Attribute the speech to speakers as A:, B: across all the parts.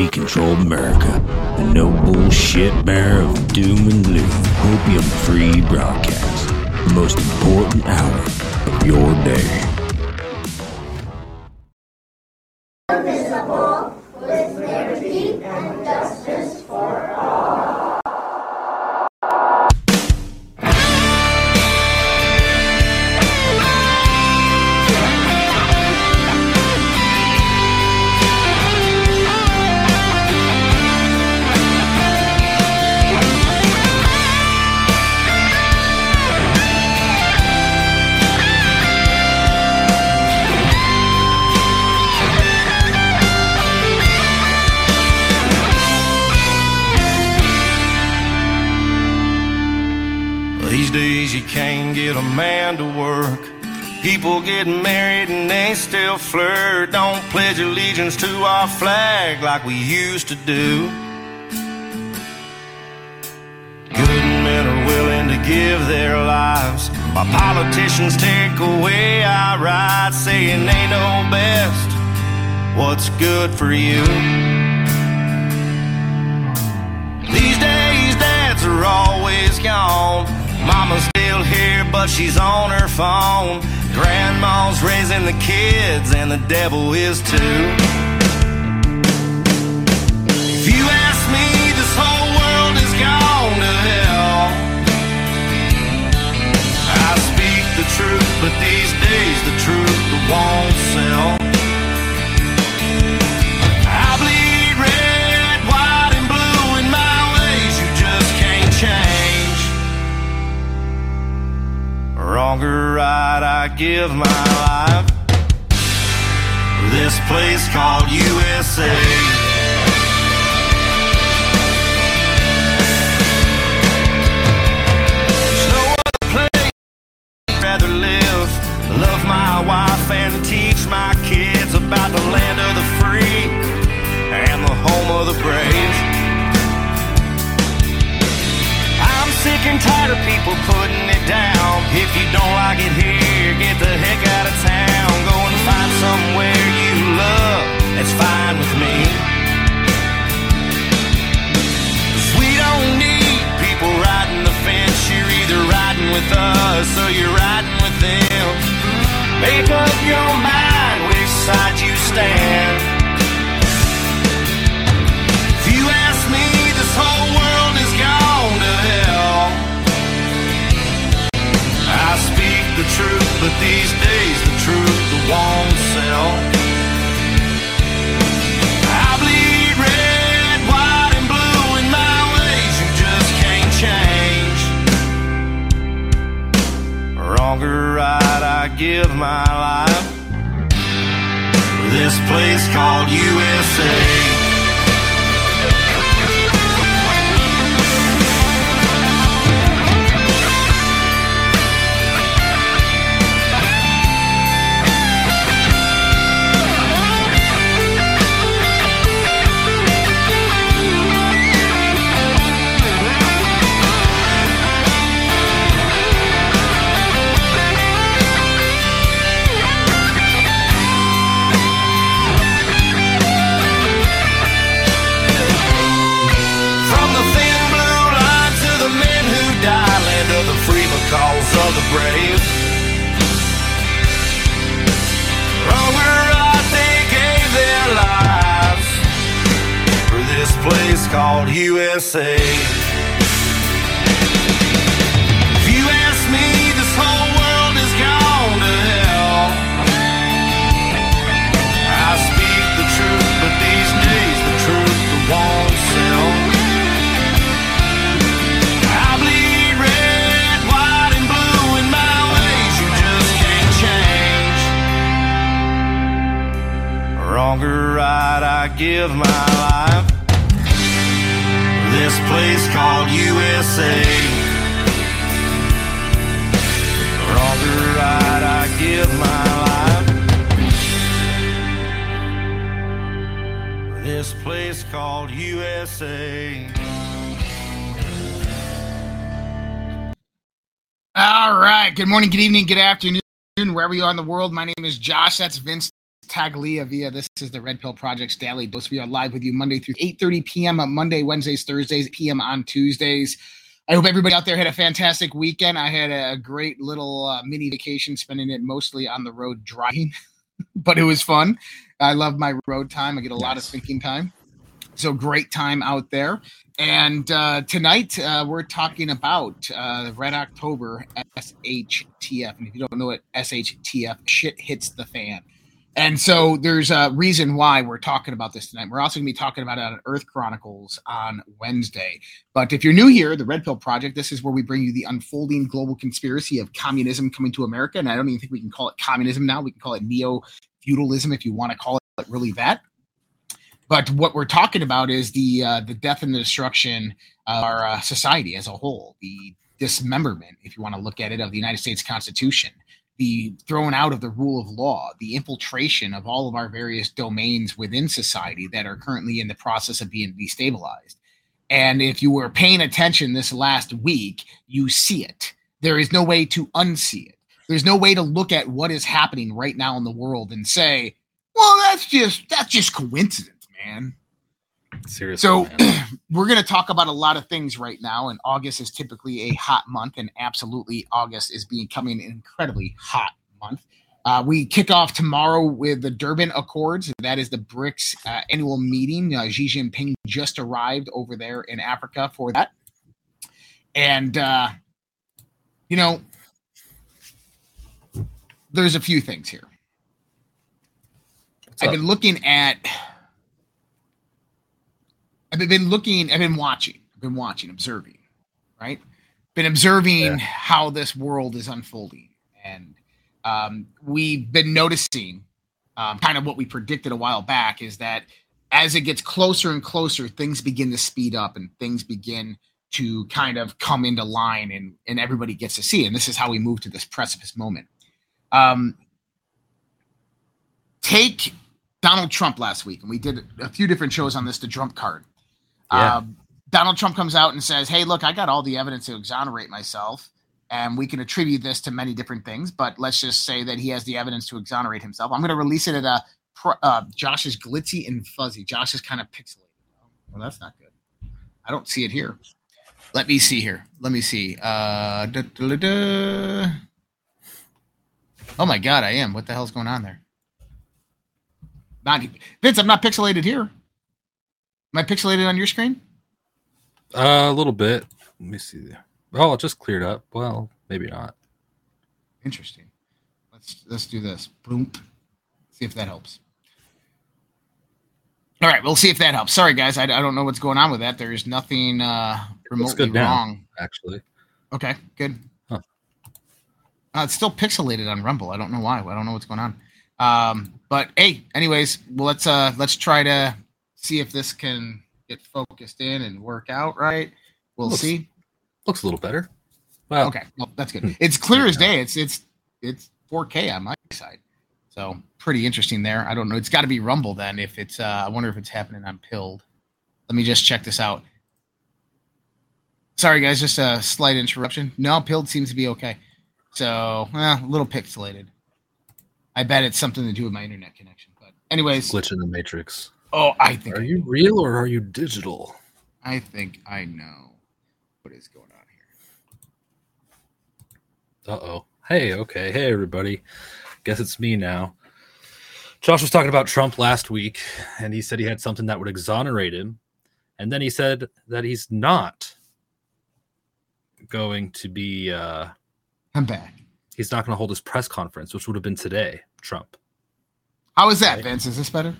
A: commie controlled America, the no bullshit bearer of doom and gloom, opium free broadcast, the most important hour of your day.
B: Allegiance to our flag like we used to do. Good men are willing to give their lives. While politicians take away our rights, saying they know best what's good for you. These days, dads are always gone. Mama's still here, but she's on her phone. Grandma's raising the kids, and the devil is too. Truth, but these days the truth won't sell. I bleed red, white, and blue in my ways you just can't change. Wrong or right, I give my life. This place called USA. My kids about the land of the free and the home of the brave. I'm sick and tired of people putting it down. If you don't like it here, get the heck out of town. Go and find somewhere you love. That's fine with me. we don't need people riding the fence. You're either riding with us or you're riding with them. Make up your mind which side you stand. If you ask me, this whole world is gone to hell. I speak the truth, but these days the truth won't sell. Wrong or right, I give my life this place called USA. Because of the brave. Wrong or they gave their lives for this place called USA. longer ride I give my life. This place called USA. Longer ride I give my life. This place called USA.
C: All right. Good morning, good evening, good afternoon, wherever you are in the world. My name is Josh. That's Vince Taglia via this is the Red Pill Project's daily dose. We are live with you Monday through 8:30 p.m. on Monday, Wednesdays, Thursdays, p.m. on Tuesdays. I hope everybody out there had a fantastic weekend. I had a great little uh, mini vacation, spending it mostly on the road driving, but it was fun. I love my road time. I get a lot of thinking time. So great time out there. And uh, tonight uh, we're talking about uh, Red October SHTF. And if you don't know what SHTF, shit hits the fan. And so there's a reason why we're talking about this tonight. We're also going to be talking about it on Earth Chronicles on Wednesday. But if you're new here, the Red Pill Project, this is where we bring you the unfolding global conspiracy of communism coming to America. And I don't even think we can call it communism now. We can call it neo feudalism if you want to call it really that. But what we're talking about is the uh, the death and the destruction of our uh, society as a whole, the dismemberment, if you want to look at it, of the United States Constitution the thrown out of the rule of law, the infiltration of all of our various domains within society that are currently in the process of being destabilized. And if you were paying attention this last week, you see it. There is no way to unsee it. There's no way to look at what is happening right now in the world and say, well, that's just that's just coincidence, man.
D: Seriously.
C: So we're going to talk about a lot of things right now, and August is typically a hot month, and absolutely August is becoming an incredibly hot month. Uh, we kick off tomorrow with the Durban Accords. That is the BRICS uh, annual meeting. Uh, Xi Jinping just arrived over there in Africa for that. And, uh, you know, there's a few things here. I've been looking at I've been looking, I've been watching, I've been watching, observing, right? Been observing
D: Yeah.
C: how this world is unfolding. And um, we've been noticing um, kind of what we predicted a while back is that as it gets closer and closer, things begin to speed up and things begin to kind of come into line and, and everybody gets to see. And this is how we move to this precipice moment. Um, take Donald Trump last week, and we did a few different shows on this, the Trump card.
D: Yeah.
C: Um, Donald Trump comes out and says, Hey, look, I got all the evidence to exonerate myself. And we can attribute this to many different things, but let's just say that he has the evidence to exonerate himself. I'm going to release it at a uh, Josh is glitzy and fuzzy. Josh is kind of pixelated. Well, that's not good. I don't see it here. Let me see here. Let me see. Uh, da, da, da. Oh my God, I am. What the hell's going on there? Not Vince. I'm not pixelated here. Am I pixelated on your screen?
D: Uh, a little bit. Let me see. Oh, it just cleared up. Well, maybe not.
C: Interesting. Let's let's do this. Boom. See if that helps. All right, we'll see if that helps. Sorry, guys, I, I don't know what's going on with that. There's nothing uh, remotely
D: now.
C: wrong.
D: Actually,
C: Okay, good.
D: Huh.
C: Uh, it's still pixelated on Rumble. I don't know why. I don't know what's going on. Um, but hey, anyways, well, let's uh let's try to see if this can get focused in and work out right. We'll
D: Looks-
C: see.
D: looks a little better. Well,
C: Okay, well that's
D: Hmm.
C: good. It's clear as day. It's it's it's 4K on my side, so pretty interesting there. I don't know. It's got to be Rumble then. If it's, uh, I wonder if it's happening on Pilled. Let me just check this out. Sorry guys, just a slight interruption. No, Pilled seems to be okay. So, well, a little pixelated. I bet it's something to do with my internet connection. But anyways,
D: glitch in the matrix.
C: Oh, I think
D: Are you real or are you digital?
C: I think I know what is going on here.
D: Uh oh. Hey, okay. Hey, everybody. Guess it's me now. Josh was talking about Trump last week, and he said he had something that would exonerate him. And then he said that he's not going to be, uh,
C: I'm back.
D: he's not going to hold his press conference, which would have been today, Trump.
C: How is that,
D: Okay.
C: Vince? Is this better?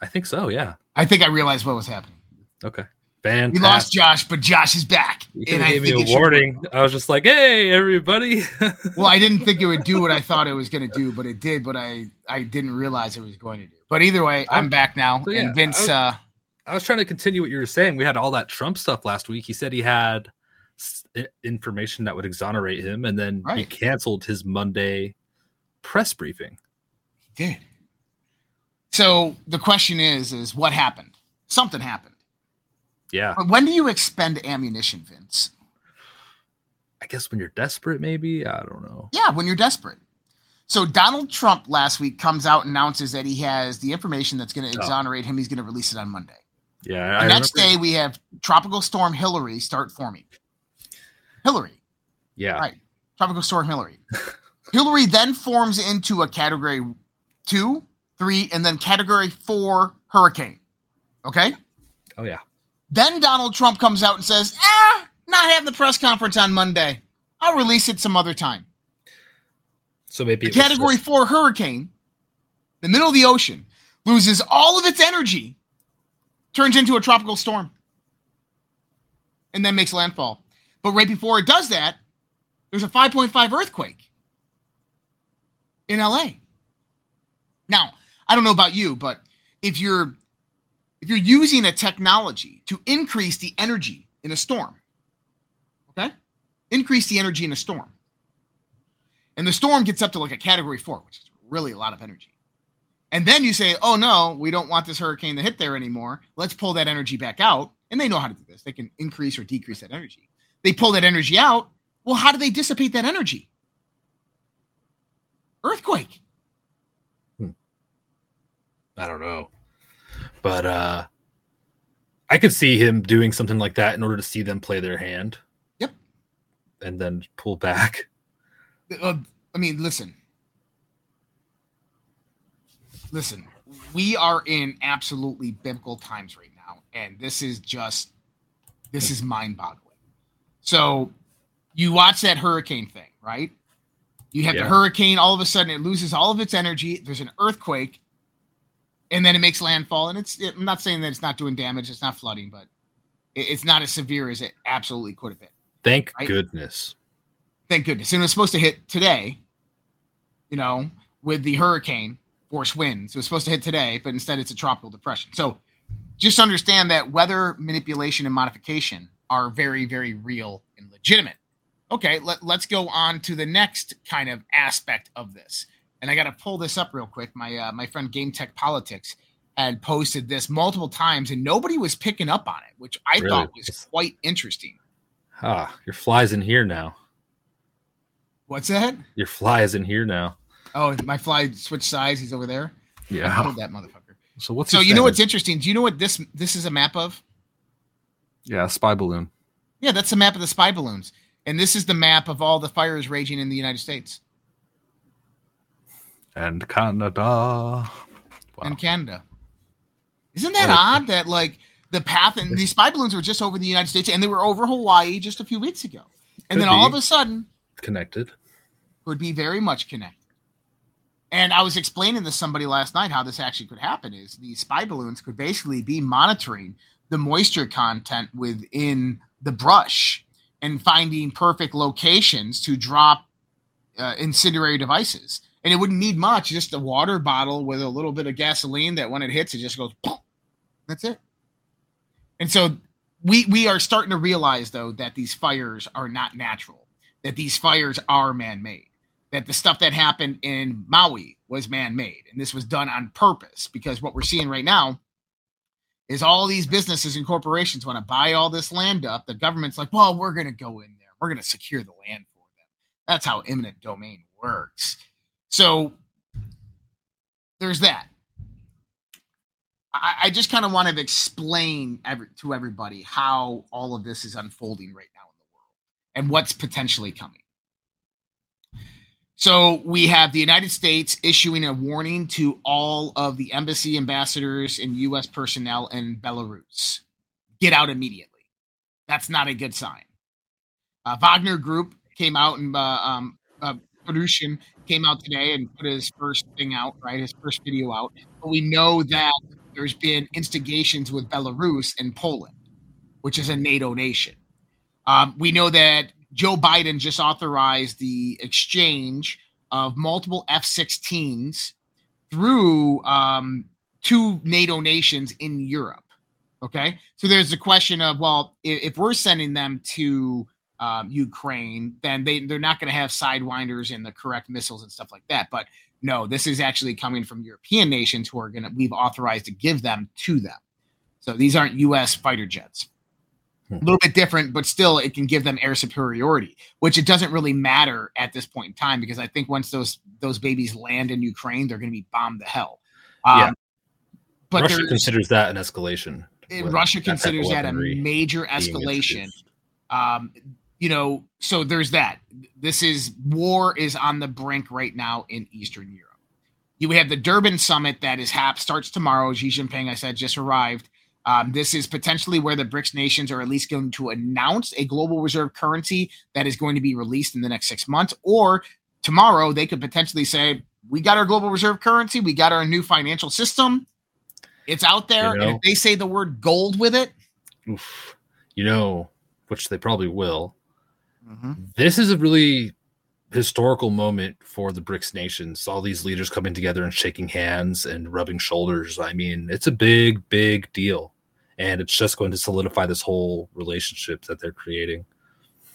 D: I think so, yeah.
C: I think I realized what was happening.
D: Okay.
C: We lost Josh, but Josh is back.
D: You
C: And I
D: gave me a warning. I was just like, hey, everybody.
C: Well, I didn't think it would do what I thought it was going to do, but it did. But I, I didn't realize it was going to do. But either way, I'm back now.
D: So, yeah,
C: and Vince,
D: I
C: uh,
D: I was trying to continue what you were saying. We had all that Trump stuff last week. He said he had information that would exonerate him, and then he canceled his Monday press briefing.
C: He did. So the question is, is what happened? Something happened.
D: Yeah.
C: But when do you expend ammunition, Vince?
D: I guess when you're desperate, maybe. I don't know.
C: Yeah, when you're desperate. So Donald Trump last week comes out and announces that he has the information that's going to
D: Oh.
C: exonerate him. He's going to release it on Monday.
D: Yeah.
C: The
D: I
C: next
D: remember-
C: day, we have Tropical Storm Hillary start forming. Hillary,
D: Yeah.
C: right? Tropical Storm Hillary. Hillary then forms into a category two, three, and then category four hurricane. Okay.
D: Oh yeah.
C: Then Donald Trump comes out and says, ah, not having the press conference on Monday. I'll release it some other time.
D: So maybe
C: The
D: it was
C: category
D: just-
C: four hurricane, the middle of the ocean, loses all of its energy, turns into a tropical storm, and then makes landfall. But right before it does that, there's a 5.5 earthquake in LA. Now, I don't know about you, but if you're if you're using a technology to increase the energy in a storm, okay? Increase the energy in a storm and the storm gets up to like a category four, which is really a lot of energy. And then you say, oh no, we don't want this hurricane to hit there anymore. Let's pull that energy back out. And they know how to do this. They can increase or decrease that energy. They pull that energy out. Well, how do they dissipate that energy? Earthquake.
D: I don't know. But uh I could see him doing something like that in order to see them play their hand.
C: Yep.
D: And then pull back.
C: Uh, I mean, listen. Listen, we are in absolutely biblical times right now, and this is just this is mind-boggling. So, you watch that hurricane thing, right? You have the hurricane, all of a sudden it loses all of its energy. There's an earthquake, and then it makes landfall. And it's I'm not saying that it's not doing damage, it's not flooding, but it- it's not as severe as it absolutely could have been
D: Thank
C: Right.
D: goodness.
C: thank goodness. And it was supposed to hit today, you know, with the hurricane force winds. It was supposed to hit today, but instead it's a tropical depression. So just understand that weather manipulation and modification are very, very real and legitimate. Okay, let, let's go on to the next kind of aspect of this. And I got to pull this up real quick. My uh, my friend Game Tech Politics had posted this multiple times, and nobody was picking up on it, which I
D: Really?
C: thought was quite interesting.
D: Ah, your fly's in here now.
C: What's that?
D: Your fly is in here now.
C: Oh, my fly switched sides. He's over there.
D: Yeah.
C: killed that motherfucker.
E: So what's
C: So
E: he
C: you know what's interesting? Do you know what this this is a map of?
E: Yeah, spy balloon.
C: Yeah, that's the map of the spy balloons, and this is the map of all the fires raging in the United States
E: And Canada. Wow.
C: and Canada. Isn't that odd that like the path and these spy balloons were just over the United States and they were over Hawaii just a few weeks ago, and
D: Could
C: then all of a sudden
D: Connected.
C: would be very much connected. And I was explaining to somebody last night how this actually could happen is these spy balloons could basically be monitoring the moisture content within the brush and finding perfect locations to drop uh, incendiary devices. And it wouldn't need much, just a water bottle with a little bit of gasoline that when it hits, it just goes, "Poof." that's it. And so we we are starting to realize though that these fires are not natural, that these fires are man-made that the stuff that happened in Maui was man-made and this was done on purpose because what we're seeing right now is all these businesses and corporations want to buy all this land up. The government's like, well, we're going to go in there. We're going to secure the land for them. That's how eminent domain works. So there's that. I, I just kind of want to explain every, to everybody how all of this is unfolding right now in the world and what's potentially coming. So we have the United States issuing a warning to all of the embassy ambassadors and U.S. personnel in Belarus: get out immediately. That's not a good sign. Uh, Wagner Group came out and uh, um, uh, Prigozhin came out today and put his first thing out, right? His first video out. But we know that there's been instigations with Belarus and Poland, which is a NATO nation. Um, we know that Joe Biden just authorized the exchange of multiple F 16s through um, two NATO nations in Europe. Okay. So there's the question of, well, if, if we're sending them to um, Ukraine, then they, they're not going to have sidewinders and the correct missiles and stuff like that. But no, this is actually coming from European nations who are going to, we've authorized to give them to them. So these aren't U.S. fighter jets.
D: Hmm.
C: A little bit different, but still, it can give them air superiority, which it doesn't really matter at this point in time because I think once those those babies land in Ukraine, they're going to be bombed to hell. Um,
D: Yeah.
C: But
D: Russia considers that an escalation.
C: Russia considers that a major escalation. Um, you know, so there's that. This is war is on the brink right now in Eastern Europe. You have the Durban summit that is hap starts tomorrow. Xi Jinping, I said, just arrived. Um, this is potentially where the BRICS nations are at least going to announce a global reserve currency that is going to be released in the next six months. Or tomorrow, they could potentially say, "We got our global reserve currency. We got our new financial system. It's out there."
D: You
C: and if they say the word gold with it,
D: Oof. You know, which they probably will. Mm-hmm. This is a really historical moment for the BRICS nations. All these leaders coming together and shaking hands and rubbing shoulders. I mean, it's a big, big deal. And it's just going to solidify this whole relationship that they're creating.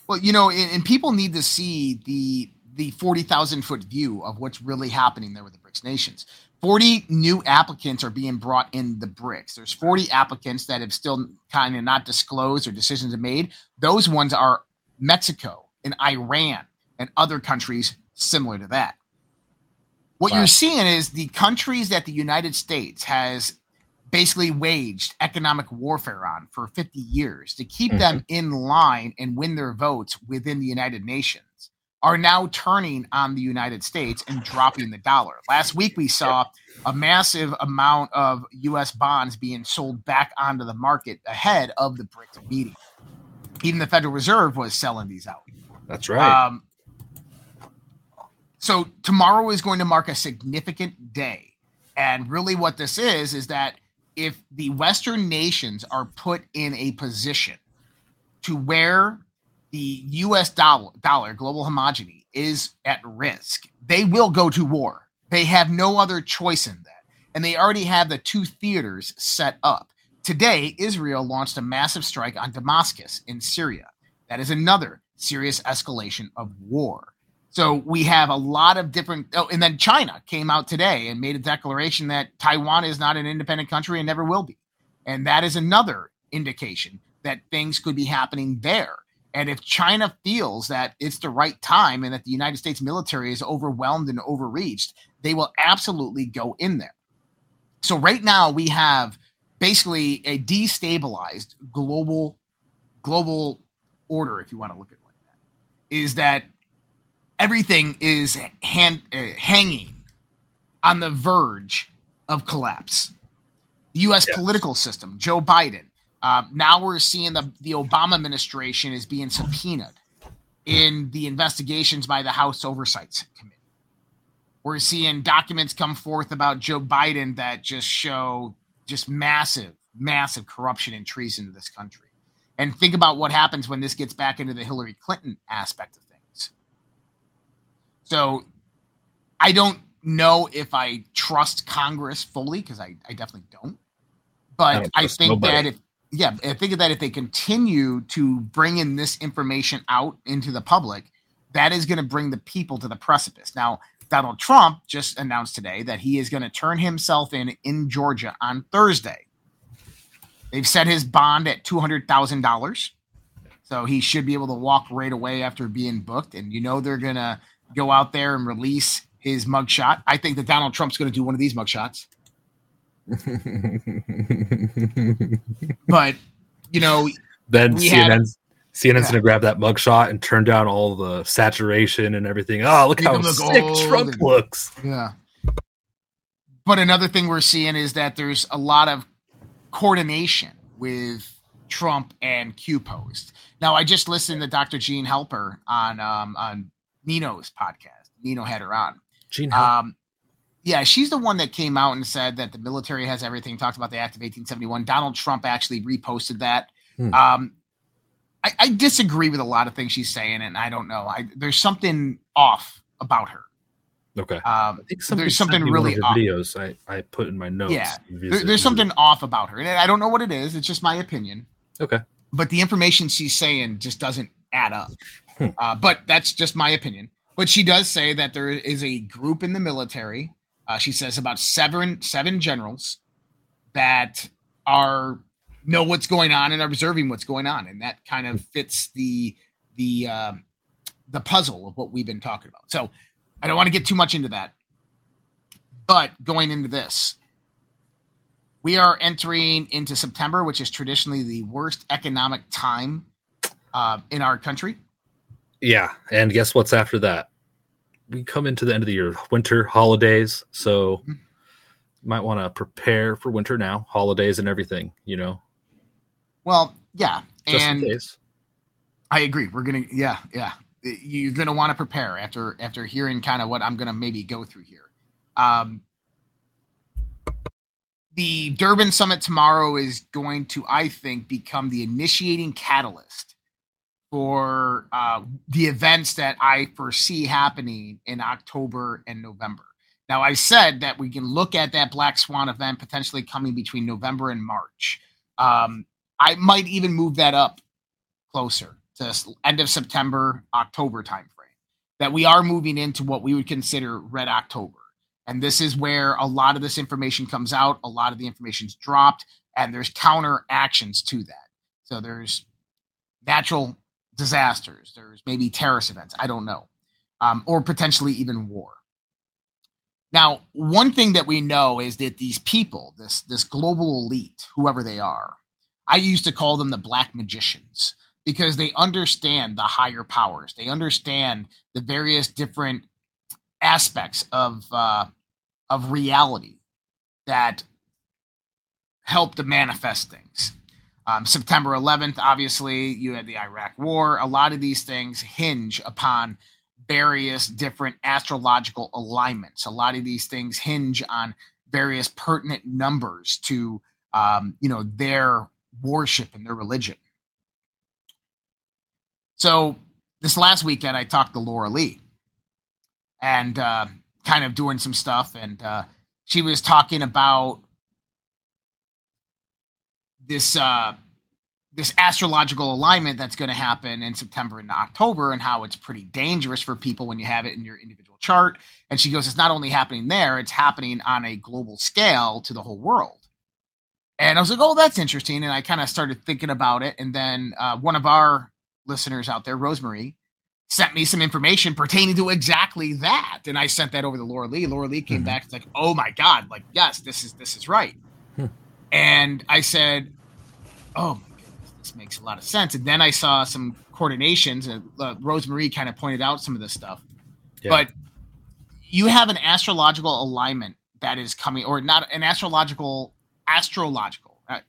C: Well, you know, and, and people need to see the the forty thousand foot view of what's really happening there with the BRICS nations. Forty new applicants are being brought in the BRICS. There's forty applicants that have still kind of not disclosed or decisions are made. Those ones are Mexico and Iran and other countries similar to that. What
D: Wow.
C: you're seeing is the countries that the United States has basically waged economic warfare on for 50 years to keep them mm-hmm. in line and win their votes within the United Nations are now turning on the United States and dropping the dollar. Last week we saw a massive amount of US bonds being sold back onto the market ahead of the BRICS meeting. Even the Federal Reserve was selling these out.
D: That's right.
C: Um, so tomorrow is going to mark a significant day. And really, what this is, is that if the Western nations are put in a position to where the US dollar, dollar global homogeny is at risk, they will go to war. They have no other choice in that. And they already have the two theaters set up. Today, Israel launched a massive strike on Damascus in Syria. That is another serious escalation of war. So we have a lot of different. Oh, and then China came out today and made a declaration that Taiwan is not an independent country and never will be. And that is another indication that things could be happening there. And if China feels that it's the right time and that the United States military is overwhelmed and overreached, they will absolutely go in there. So right now we have basically a destabilized global global order, if you want to look at it like that, is that everything is hand, uh, hanging on the verge of collapse. The U.S.
D: Yes.
C: political system, Joe Biden. Uh, now we're seeing the the Obama administration is being subpoenaed in the investigations by the House Oversight Committee. We're seeing documents come forth about Joe Biden that just show just massive, massive corruption and treason in this country. And think about what happens when this gets back into the Hillary Clinton aspect of things. So I don't know if I trust Congress fully because I, I definitely don't.
D: I
C: But
D: don't
C: I, think
D: nobody.
C: that if yeah, I think that if they continue to bring in this information out into the public, that is going to bring the people to the precipice. Now, Donald Trump just announced today that he is going to turn himself in in Georgia on Thursday. They've set his bond at two hundred thousand dollars, so he should be able to walk right away after being booked. And you know they're going to go out there and release his mugshot. I think that Donald Trump's going to do one of these mugshots. But you know,
D: then
C: had-
D: CNN's gonna grab that mugshot and turn down all the saturation and everything. Oh, look
C: Make
D: how
C: look
D: sick Trump
C: and-
D: looks.
C: Yeah. But another thing we're seeing is that there's a lot of coordination with Trump and Q Post. Now, I just listened to Dr. Jan Halper on um, on Nino's podcast. Nino had her on.
D: Gene, Hel-
C: Um, yeah, she's the one that came out and said that the military has everything. Talked about the Act of 1871. Donald Trump actually reposted that.
D: Hmm.
C: Um, I, I disagree with a lot of things she's saying, and I don't know. I, there's something off about her.
D: okay.
C: Um,
D: I think somebody
C: there's something
D: me one of
C: really
D: her
C: off.
D: videos I, I put in my notes.
C: Yeah, There, there's something off about her, and I don't know what it is. It's just my opinion.
D: Okay.
C: But the information she's saying just doesn't add up.
D: Hmm.
C: Uh, but that's just my opinion. But she does say that there is a group in the military. Uh, she says about seven seven generals that are know what's going on and observing what's going on, and that kind of fits the the uh, the puzzle of what we've been talking about. So I don't want to get too much into that, but going into this, we are entering into September, which is traditionally the worst economic time uh, in our country.
D: Yeah, and guess what's after that? We come into the end of the year, winter holidays. So
C: Mhm.
D: you might want to prepare for winter now, holidays and everything. You know,
C: Well, yeah,
D: just
C: and. I agree. We're gonna, yeah, yeah. You're gonna want to prepare after after hearing kind of what I'm gonna maybe go through here. Um, the Durban summit tomorrow is going to, I think, become the initiating catalyst for uh, the events that I foresee happening in October and November. Now, I said that we can look at that Black Swan event potentially coming between November and March. Um, I might even move that up closer to end of September, October timeframe. That we are moving into what we would consider Red October. And this is where a lot of this information comes out, a lot of the information's dropped, and there's counter actions to that. So there's natural disasters, there's maybe terrorist events, I don't know, um, or potentially even war. Now, one thing that we know is that these people, this this global elite, whoever they are, I used to call them the black magicians because they understand the higher powers. They understand the various different aspects of uh, of reality that help to manifest things. Um, September 11th, obviously, you had the Iraq War. A lot of these things hinge upon various different astrological alignments. A lot of these things hinge on various pertinent numbers to, um, you know, their worship and their religion. So this last weekend, I talked to Laura Lee and uh, kind of doing some stuff, and uh, she was talking about this uh, this astrological alignment that's going to happen in September and October, and how it's pretty dangerous for people when you have it in your individual chart. And she goes, it's not only happening there; it's happening on a global scale to the whole world. And I was like, oh, that's interesting. And I kind of started thinking about it. And then uh, one of our listeners out there, Rosemary, sent me some information pertaining to exactly that. And I sent that over to Laura Lee. Laura Lee came
D: Mhm.
C: back. It's like, oh my God, like, yes, this is this is right.
D: Hmm.
C: And I said, oh my goodness, this makes a lot of sense. And then I saw some coordinations, and uh, Rosemary kind of pointed out some of this stuff.
D: Yeah.
C: But you have an astrological alignment that is coming, or not an astrological, astrological, uh,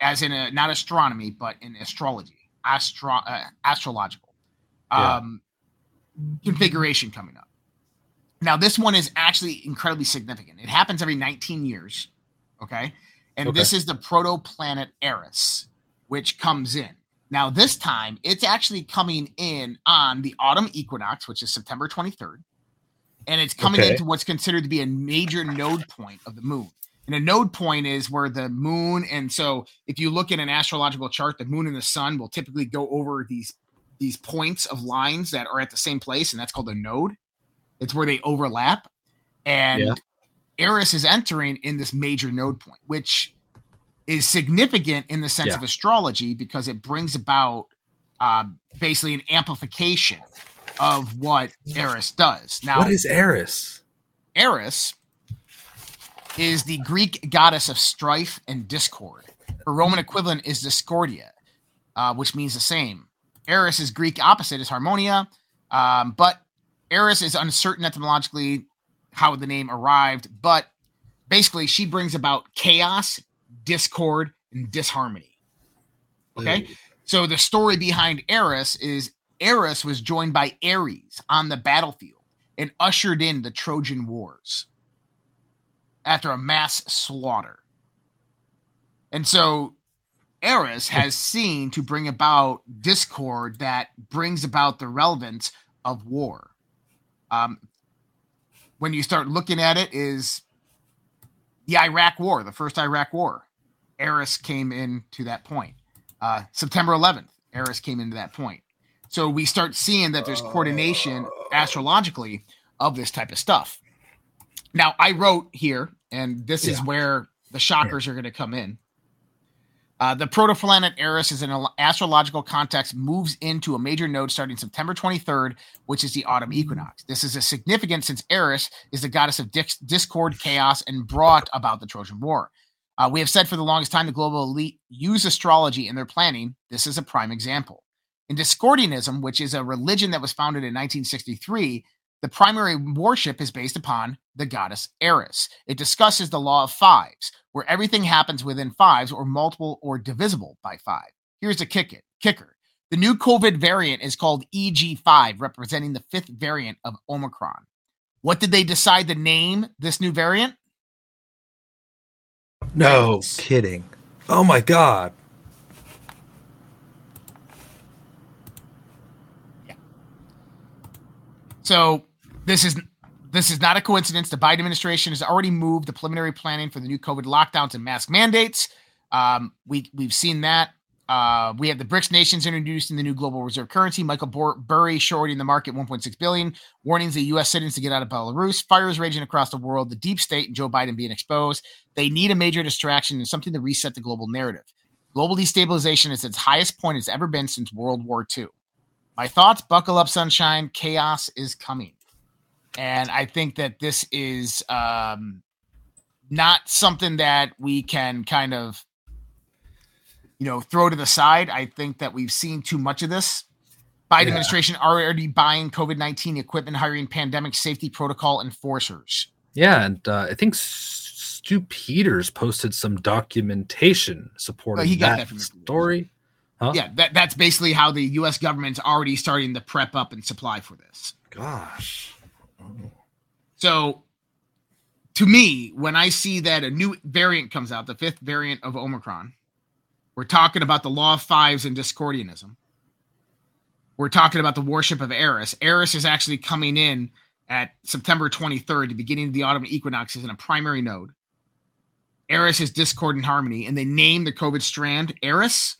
C: as in a, not astronomy, but in astrology, astro, uh, astrological
D: Yeah.
C: um, configuration coming up. Now, this one is actually incredibly significant. It happens every 19 years. Okay. And
D: Okay.
C: this is the protoplanet Eris, which comes in. Now, this time it's actually coming in on the autumn equinox, which is September 23rd. And it's coming
D: Okay.
C: into what's considered to be a major node point of the moon. And a node point is where the moon, and so if you look at an astrological chart, the moon and the sun will typically go over these these points of lines that are at the same place, and that's called a node. It's where they overlap. And
D: Yeah.
C: Eris is entering in this major node point, which is significant in the sense
D: Yeah.
C: of astrology because it brings about uh, basically an amplification of what Eris does. Now,
D: what is Eris?
C: Eris is the Greek goddess of strife and discord. Her Roman equivalent is Discordia, uh, which means the same. Eris' Greek opposite is Harmonia, um, but Eris is uncertain etymologically how the name arrived, but basically she brings about chaos, discord, and disharmony. Okay. So the story behind Eris is Eris was joined by Ares on the battlefield and ushered in the Trojan Wars after a mass slaughter. And so Eris has seen to bring about discord that brings about the relevance of war. Um, when you start looking at it, is the Iraq War, the first Iraq War. Eris came in to that point. Uh, September 11th, Eris came into that point. So we start seeing that there's coordination astrologically of this type of stuff. Now, I wrote here, and this is where the shockers are going to come in. Uh, the protoplanet Eris is in an astrological context, moves into a major node starting September 23rd, which is the autumn equinox. This is a significant since Eris is the goddess of dis- discord, chaos, and brought about the Trojan War. Uh, we have said for the longest time the global elite use astrology in their planning. This is a prime example. In Discordianism, which is a religion that was founded in 1963, the primary worship is based upon the goddess Eris. It discusses the law of fives, where everything happens within fives or multiple or divisible by five. Here's the kick it, kicker. The new COVID variant is called EG5, representing the fifth variant of Omicron. What did they decide to name this new variant?
D: No kidding. Oh my god. Yeah.
C: So this is this is not a coincidence. The Biden administration has already moved the preliminary planning for the new COVID lockdowns and mask mandates. Um, we we've seen that. Uh, we have the BRICS nations introducing the new global reserve currency. Michael Bur- Burry shorting the market 1.6 billion. Warnings the U.S. citizens to get out of Belarus. Fires raging across the world. The deep state and Joe Biden being exposed. They need a major distraction and something to reset the global narrative. Global destabilization is its highest point it's ever been since World War II. My thoughts: Buckle up, sunshine. Chaos is coming, and I think that this is um, not something that we can kind of you know, throw to the side. I think that we've seen too much of this. Biden
D: Yeah.
C: administration already buying COVID 19 equipment, hiring pandemic safety protocol enforcers.
D: Yeah, and uh, I think Stu Peters posted some documentation supporting
C: he got
D: that,
C: that
D: story. Huh?
C: Yeah, that, that's basically how the US government's already starting to prep up and supply for this.
D: Gosh.
C: So, to me, when I see that a new variant comes out, the fifth variant of Omicron, we're talking about the law of fives and Discordianism. We're talking about the worship of Eris. Eris is actually coming in at September 23rd, the beginning of the autumn equinox, is in a primary node. Eris is discord and harmony, and they name the COVID strand Eris.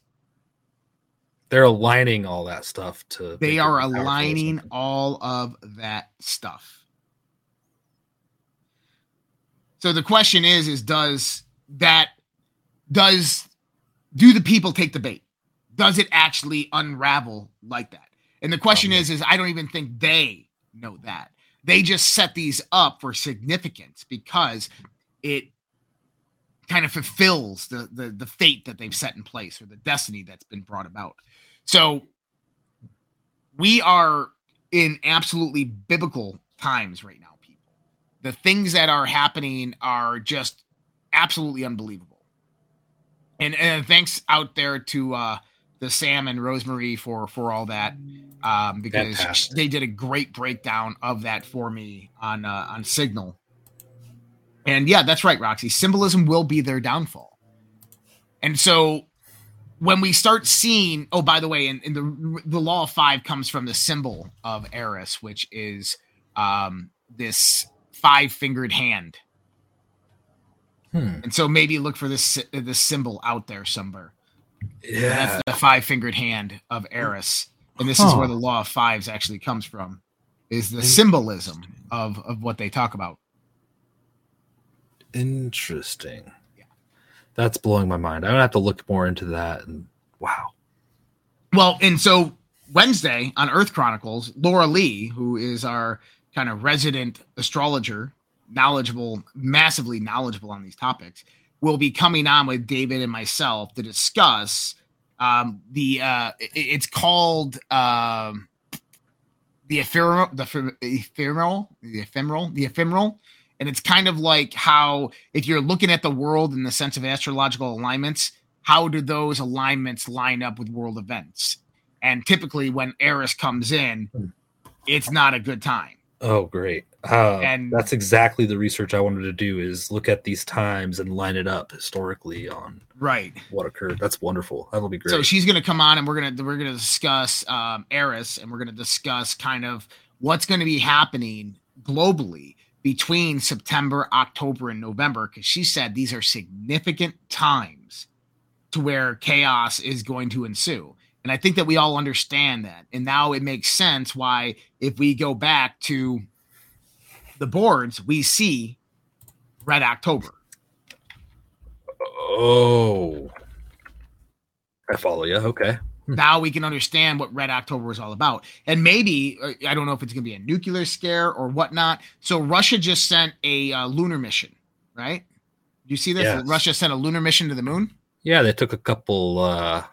D: They're aligning all that stuff to.
C: They are
D: more powerful or
C: aligning all of that stuff. So the question is is does that does do the people take the bait? Does it actually unravel like that? And the question is is I don't even think they know that. They just set these up for significance because it kind of fulfills the the the fate that they've set in place or the destiny that's been brought about. So we are in absolutely biblical times right now, people. The things that are happening are just absolutely unbelievable. And, and thanks out there to uh, the Sam and Rosemary for for all that, um, because
D: Fantastic.
C: they did a great breakdown of that for me on uh, on Signal. And yeah, that's right, Roxy. Symbolism will be their downfall. And so when we start seeing, oh, by the way, and, and the the law of five comes from the symbol of Eris, which is um, this five fingered hand.
D: Hmm.
C: And so maybe look for this this symbol out there somewhere.
D: Yeah.
C: That's the five fingered hand of Eris, and this is where the law of fives actually comes from. Is the symbolism of of what they talk about.
D: Interesting. Yeah. That's blowing my mind. I'm gonna have to look more into that. And wow.
C: Well, and so Wednesday on Earth Chronicles, Laura Lee, who is our kind of resident astrologer, knowledgeable, massively knowledgeable on these topics, will be coming on with David and myself to discuss um, the. Uh, it- it's called um, the ephemeral, the ephemeral, the ephemeral, the ephemeral, and it's kind of like how if you're looking at the world in the sense of astrological alignments, how do those alignments line up with world events? And typically, when Eris comes in, it's not a good time.
D: Oh, great. Uh,
C: And-
D: that's exactly the research I wanted to do is look at these times and line it up historically on
C: Right.
D: what occurred. That's wonderful. That'll be great.
C: So she's going to come on, and we're gonna we're gonna discuss um, Eris, and we're gonna discuss kind of what's going to be happening globally between September, October, and November, because she said these are significant times to where chaos is going to ensue. And I think that we all understand that. And now it makes sense why, if we go back to the boards, we see Red October.
D: oh, I follow you. Okay.
C: Now we can understand what Red October was all about. And maybe uh, I don't know if it's going to be a nuclear scare or whatnot. So Russia just sent a uh, lunar mission, right? Do you see this?
D: Yes.
C: Russia sent a lunar mission to the moon.
D: Yeah, they took a couple uh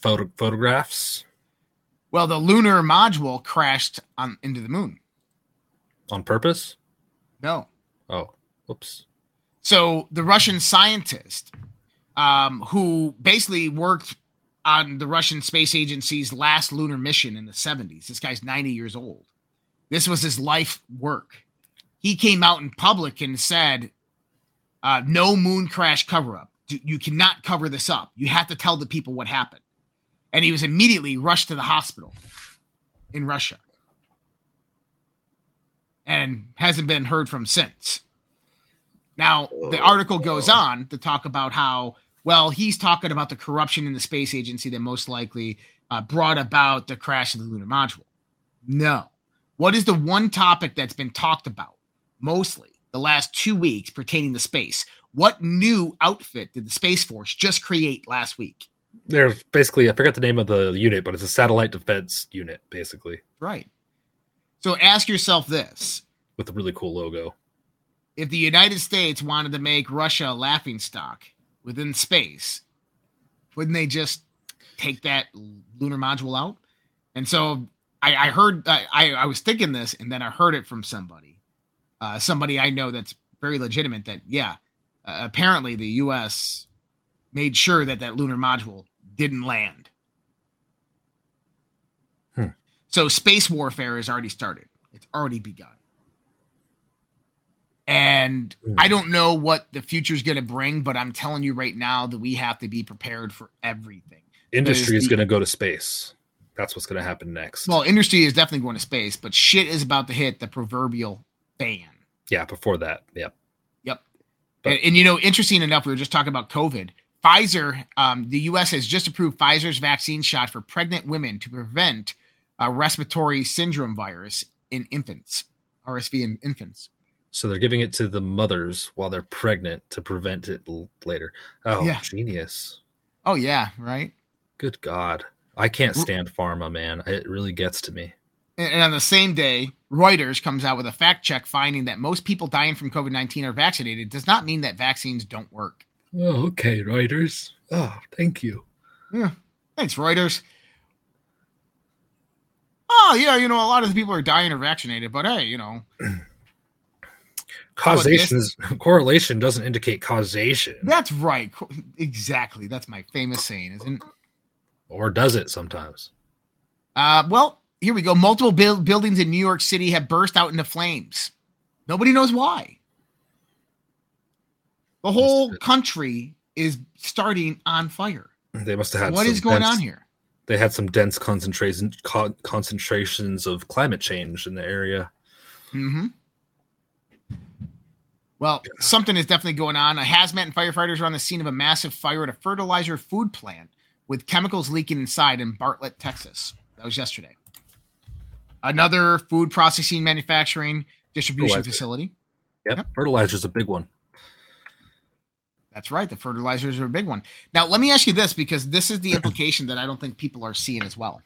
D: photo- photographs
C: Well, the lunar module crashed on into the moon.
D: on purpose.
C: No.
D: Oh, whoops.
C: So the Russian scientist, um, who basically worked on the Russian Space Agency's last lunar mission in the 70s, this guy's 90 years old. This was his life work. He came out in public and said, uh, "No moon crash cover up. You cannot cover this up. You have to tell the people what happened." And he was immediately rushed to the hospital in Russia, and hasn't been heard from since. Now, the article goes on to talk about how, well, he's talking about the corruption in the space agency that most likely uh, brought about the crash of the lunar module. No. What is the one topic that's been talked about mostly the last two weeks pertaining to space? What new outfit did the Space Force just create last week?
D: There's basically I forgot the name of the unit, but it's a satellite defense unit, basically,
C: Right. So ask yourself this
D: with a really cool logo.
C: if the United States wanted to make Russia a laughing stock within space, wouldn't they just take that lunar module out? And so I, I heard, I, I was thinking this, and then I heard it from somebody, uh, somebody I know that's very legitimate. That yeah, uh, apparently the U.S. made sure that that lunar module didn't land.
D: Hmm.
C: So space warfare has already started. It's already begun. And. I don't know what the future is going to bring, but I'm telling you right now that we have to be prepared for everything.
D: Industry is going to go to space. That's what's going to happen next.
C: Well, industry is definitely going to space, but shit is about to hit the proverbial fan.
D: yeah, before that, yep.
C: Yep.
D: But-
C: and, and, you know, interesting enough, we were just talking about COVID. Pfizer, um, the U.S. has just approved Pfizer's vaccine shot for pregnant women to prevent uh, respiratory syndrome virus in infants, RSV in infants.
D: So they're giving it to the mothers while they're pregnant to prevent it l- later. Oh,
C: Yeah.
D: genius!
C: Oh yeah, right.
D: Good God, I can't stand pharma, man. It really gets to me.
C: And, on the same day, Reuters comes out with a fact check finding that most people dying from COVID 19 are vaccinated does not mean that vaccines don't work.
D: Oh, okay, Reuters. Oh, thank you. Yeah.
C: Thanks, Reuters. Oh, yeah, you know, a lot of the people are dying or vaccinated, but hey, you know,
D: Causation is correlation doesn't indicate causation,
C: that's right. Exactly. That's my famous saying, isn't it?
D: or does it sometimes?
C: Uh, well, here we go. Multiple buil- buildings in New York City have burst out into flames. Nobody knows why. The whole country is starting on fire.
D: They must have had.
C: What is going
D: dense-
C: on here?
D: They had some dense concentration con- concentrations of climate change in the area.
C: hmm Well, something is definitely going on. A hazmat and firefighters are on the scene of a massive fire at a fertilizer food plant with chemicals leaking inside in Bartlett, Texas. That was yesterday. Another food processing, manufacturing, distribution
D: Fertilizer.
C: facility.
D: Yep,
C: Yep.
D: fertilizer's a big one.
C: That's right. The fertilizers are a big one. Now, let me ask you this because this is the implication that I don't think people are seeing as well.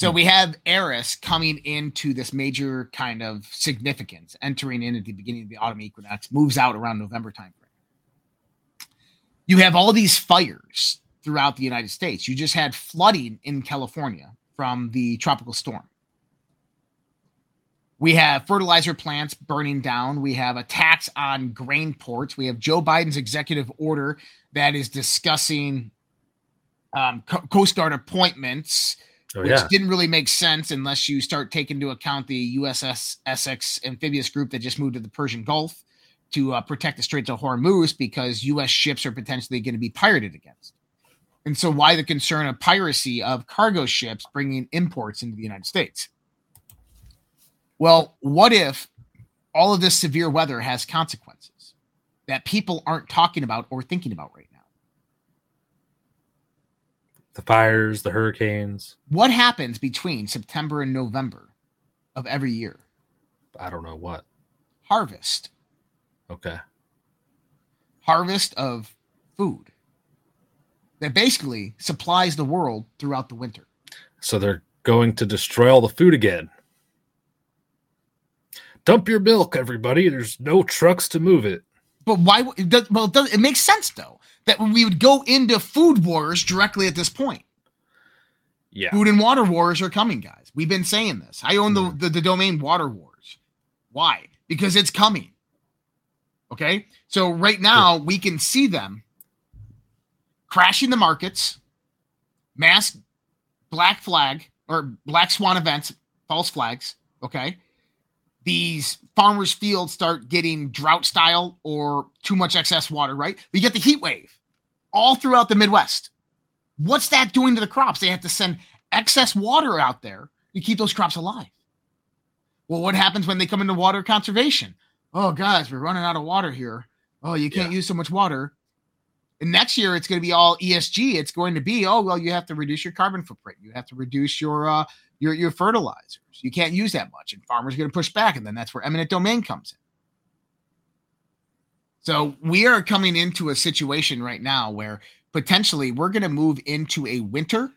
C: So we have Eris coming into this major kind of significance, entering in at the beginning of the autumn equinox, moves out around November timeframe. You have all these fires throughout the United States. You just had flooding in California from the tropical storm. We have fertilizer plants burning down. We have attacks on grain ports. We have Joe Biden's executive order that is discussing um, Co- Coast Guard appointments,
D: Oh
C: which
D: yeah,
C: didn't really make sense unless you start taking into account the USS Essex amphibious group that just moved to the Persian Gulf to uh, protect the Straits of Hormuz because U.S. ships are potentially going to be pirated against. And so, why the concern of piracy of cargo ships bringing imports into the United States? Well, what if all of this severe weather has consequences that people aren't talking about or thinking about right now?
D: The fires, the hurricanes.
C: What happens between September and November of every year?
D: I don't know what.
C: Harvest.
D: Okay,
C: harvest of food. that basically supplies the world throughout the winter.
D: So they're going to destroy all the food again. Dump your milk, everybody. There's no trucks to move it.
C: But why? w- It does, well, it makes sense though that we would go into food wars directly at this point.
D: Yeah.
C: Food and water wars are coming, guys. We've been saying this. I own the, the, the domain Water Wars. Why? Because it's coming. Okay. So right now we can see them crashing the markets, mass black flag or black swan events, false flags. Okay. These farmers' fields start getting drought style or too much excess water, right? We get the heat wave all throughout the Midwest. What's that doing to the crops? They have to send excess water out there to keep those crops alive. Well, what happens when they come into water conservation? Oh, guys, we're running out of water here. Oh, you can't
D: Yeah.
C: use so much water. And next year, it's going to be all ESG. It's going to be, oh, well, you have to reduce your carbon footprint. You have to reduce your uh, your your fertilizers. You can't use that much, and farmers are going to push back, and then that's where eminent domain comes in. So we are coming into a situation right now where potentially we're going to move into a winter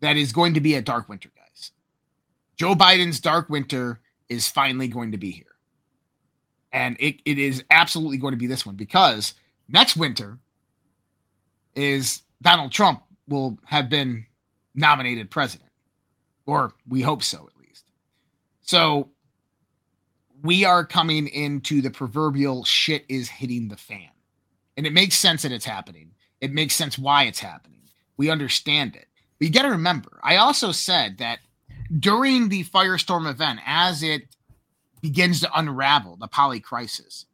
C: that is going to be a dark winter, guys. Joe Biden's dark winter is finally going to be here. And it, it is absolutely going to be this one because next winter is Donald Trump will have been nominated president, or we hope so at least. So we are coming into the proverbial shit is hitting the fan. And it makes sense that it's happening. It makes sense why it's happening. We understand it. But you got to remember, I also said that during the firestorm event, as it begins to unravel the poly crisis,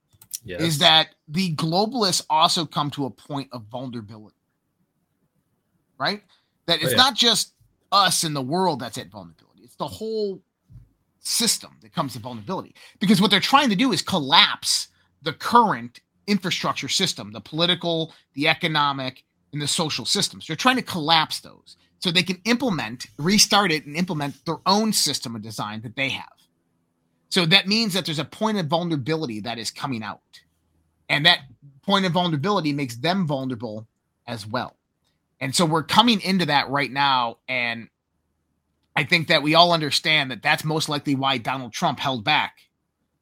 D: Yes.
C: is that the globalists also come to a point of vulnerability, right? That it's
D: Oh, yeah.
C: not just us in the world that's at vulnerability, it's the whole system that comes to vulnerability. Because what they're trying to do is collapse the current infrastructure system, the political, the economic, and the social systems. They're trying to collapse those so they can implement, restart it, and implement their own system of design that they have. So that means that there's a point of vulnerability that is coming out. And that point of vulnerability makes them vulnerable as well. And so we're coming into that right now. And I think that we all understand that that's most likely why Donald Trump held back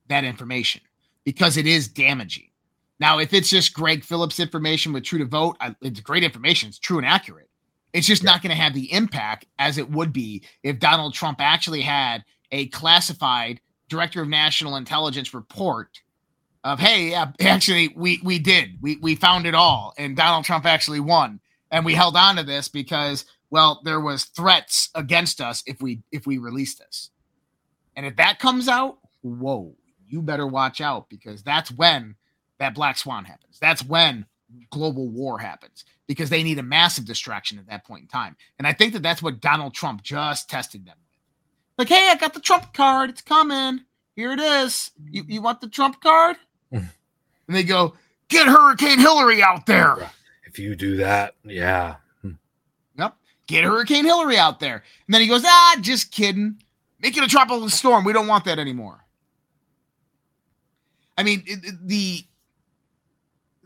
C: that information because it is damaging. Now, if it's just Greg Phillips information with True the Vote, it's great information. It's true and accurate. It's just not going to have the impact as it would be if Donald Trump actually had a classified Director of National Intelligence report of, hey, yeah, actually, we we did. We we found it all, and Donald Trump actually won, and we held on to this because, well, there was threats against us if we if we release this, and if that comes out, whoa, you better watch out because that's when that black swan happens. That's when global war happens because they need a massive distraction at that point in time, and I think that that's what Donald Trump just tested them. Like, hey, I got the Trump card. It's coming. Here it is. You, you want the Trump card? Mm. and they go, get Hurricane Hillary out there.
D: if you do that, yeah.
C: Get Hurricane Hillary out there. And then he goes, ah, just kidding. Make it a tropical storm. We don't want that anymore. I mean, it, it- the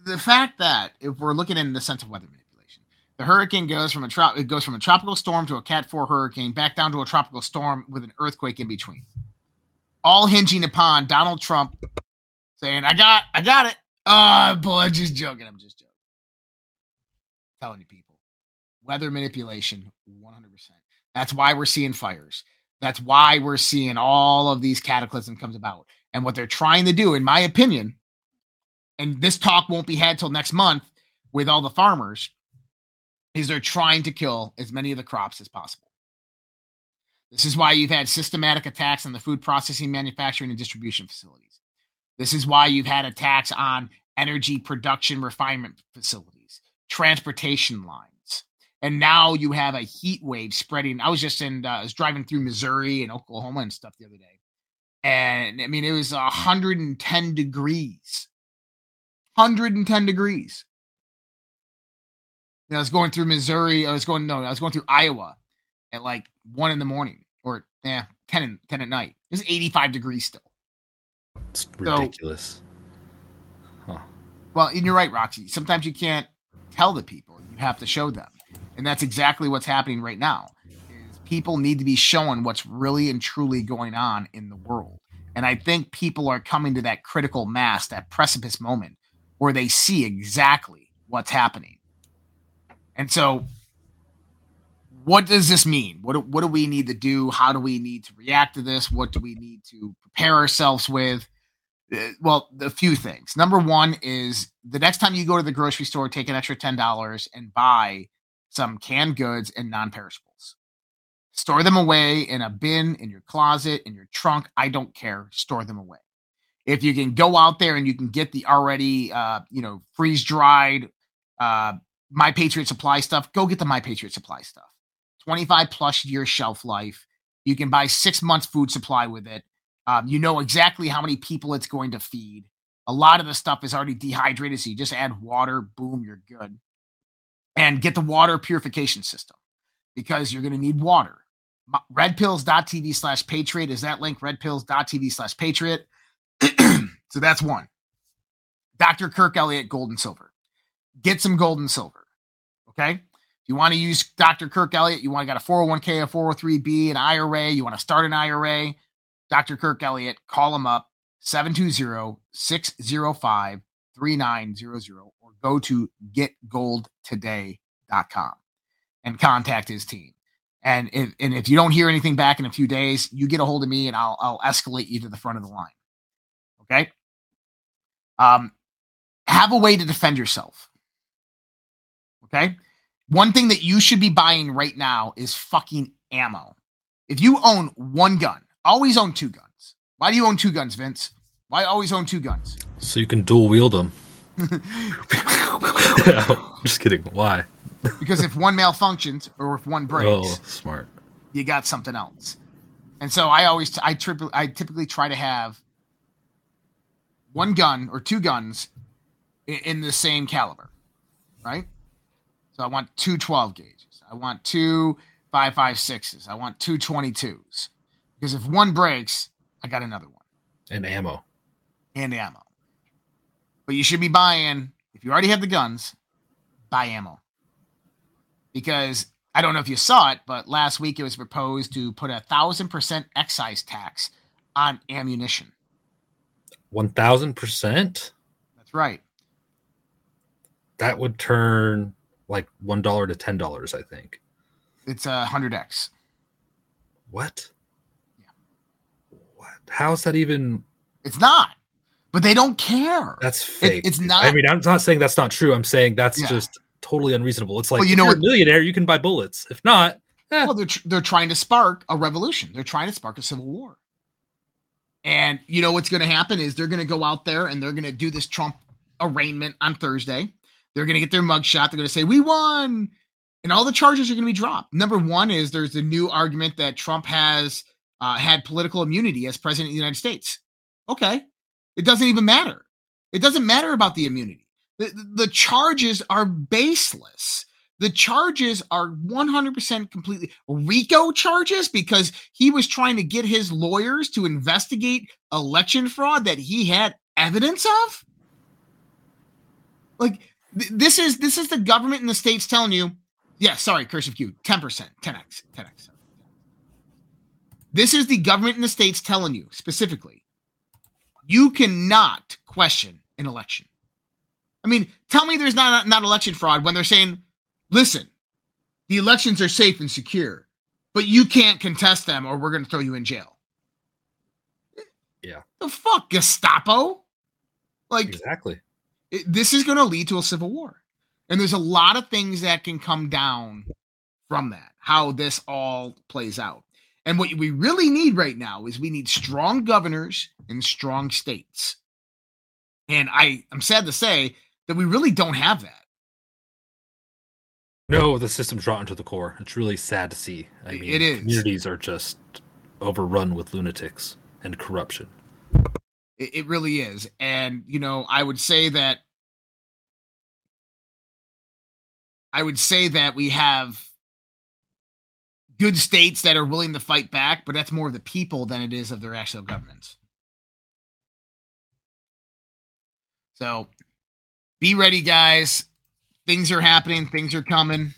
C: the fact that if we're looking in the sense of weather manipulation, the hurricane goes from a trop- it goes from a tropical storm to a Cat Four hurricane, back down to a tropical storm with an earthquake in between, all hinging upon Donald Trump saying, "I got, I got it." Oh, boy, I'm just joking. I'm just joking. telling you, people, weather manipulation, 100. percent That's why we're seeing fires. That's why we're seeing all of these cataclysms comes about. And what they're trying to do, in my opinion, and this talk won't be had till next month with all the farmers, is they're trying to kill as many of the crops as possible. This is why you've had systematic attacks on the food processing, manufacturing, and distribution facilities. This is why you've had attacks on energy production refinement facilities, transportation lines. And now you have a heat wave spreading. I was just in, uh, I was driving through Missouri and Oklahoma and stuff the other day. And I mean, it was 110 degrees. 110 degrees. Know, I was going through Missouri. I was going, no, I was going through Iowa at like one in the morning or yeah, 10, in- 10 at night. It was 85 degrees still.
D: It's ridiculous.
C: Well, and you're right, Roxy. Sometimes you can't tell the people. You have to show them. And that's exactly what's happening right now. Is people need to be shown what's really and truly going on in the world. And I think people are coming to that critical mass, that precipice moment where they see exactly what's happening. And so what does this mean? What do, what do we need to do? How do we need to react to this? What do we need to prepare ourselves with? Uh, well, a few things. Number one is the next time you go to the grocery store, take an extra $10 and buy some canned goods and non perishables. Store them away in a bin, in your closet, in your trunk. I don't care. Store them away. If you can go out there and you can get the already, uh, you know, freeze dried, uh, My Patriot Supply stuff, go get the My Patriot Supply stuff. 25 plus year shelf life. You can buy six months food supply with it. Um, you know exactly how many people it's going to feed. A lot of the stuff is already dehydrated, so you just add water, boom, you're good. And get the water purification system because you're going to need water. Redpills.tv slash patriot is that link, redpills.tv slash patriot. so that's one. Dr. Kirk Elliott, gold and silver. Get some gold and silver. Okay. If you want to use Dr. Kirk Elliott, you want to got a 401k, a 403b, an IRA, you want to start an IRA, Dr. Kirk Elliott, call him up 720 605 3900 or go to getgoldtoday.com and contact his team. And if, and if you don't hear anything back in a few days, you get a hold of me and I'll, I'll escalate you to the front of the line. Okay. Um, have a way to defend yourself. Okay. One thing that you should be buying right now is fucking ammo. If you own one gun, always own two guns. Why do you own two guns, Vince? Why always own two guns?
D: So you can dual wield them. just kidding. Why?
C: because if one malfunctions or if one breaks,
D: Oh, smart.
C: you got something else. And so I always I triple I typically try to have one gun or two guns in, in the same caliber, right? So I want two 12 gauges. I want two 556s. I want two 22s. Because if one breaks, I got another one
D: And ammo.
C: and ammo. But you should be buying, if you already have the guns, buy ammo. Because I don't know if you saw it, but last week it was proposed to put a thousand percent excise tax on ammunition.
D: One thousand percent.
C: That's right.
D: That would turn like one dollar to ten dollars. I think.
C: It's a hundred X.
D: What? Yeah. What? How's that even?
C: It's not, but they don't care.
D: That's fake.
C: it's not-
D: I mean, I'm not saying that's not true. I'm saying that's
C: Yeah.
D: just totally unreasonable. It's like
C: Well, you
D: if
C: know
D: a millionaire, you can buy bullets. If not, eh,
C: Well, they're tr- they're trying to spark a revolution. They're trying to spark a civil war. And you know what's going to happen is they're going to go out there and they're going to do this Trump arraignment on Thursday. They're going to get their mugshot. They're going to say we won, and all the charges are going to be dropped. Number one is there's a new argument that Trump has uh, had political immunity as president of the United States. Okay, it doesn't even matter. It doesn't matter about the immunity. The, the charges are baseless. The charges are 100% completely RICO charges because he was trying to get his lawyers to investigate election fraud that he had evidence of. Like th- this is this is the government in the states telling you, yeah, sorry, cursive Q, 10%, 10x, 10x. This is the government in the states telling you specifically, you cannot question an election. I mean, tell me there's not not election fraud when they're saying listen, the elections are safe and secure, but you can't contest them or we're going to throw you in jail.
D: Yeah.
C: The fuck, Gestapo? Like,
D: exactly.
C: it, this is going to lead to a civil war. And there's a lot of things that can come down from that, how this all plays out. And what we really need right now is we need strong governors and strong states. And I, I'm sad to say that we really don't have that.
D: No, the system's rotten to the core. It's really sad to see. I mean,
C: it is.
D: Communities are just overrun with lunatics and corruption.
C: It, it really is. And, you know, I would say that I would say that we have good states that are willing to fight back, but that's more of the people than it is of their actual governments. So be ready, guys. things are happening, things are coming.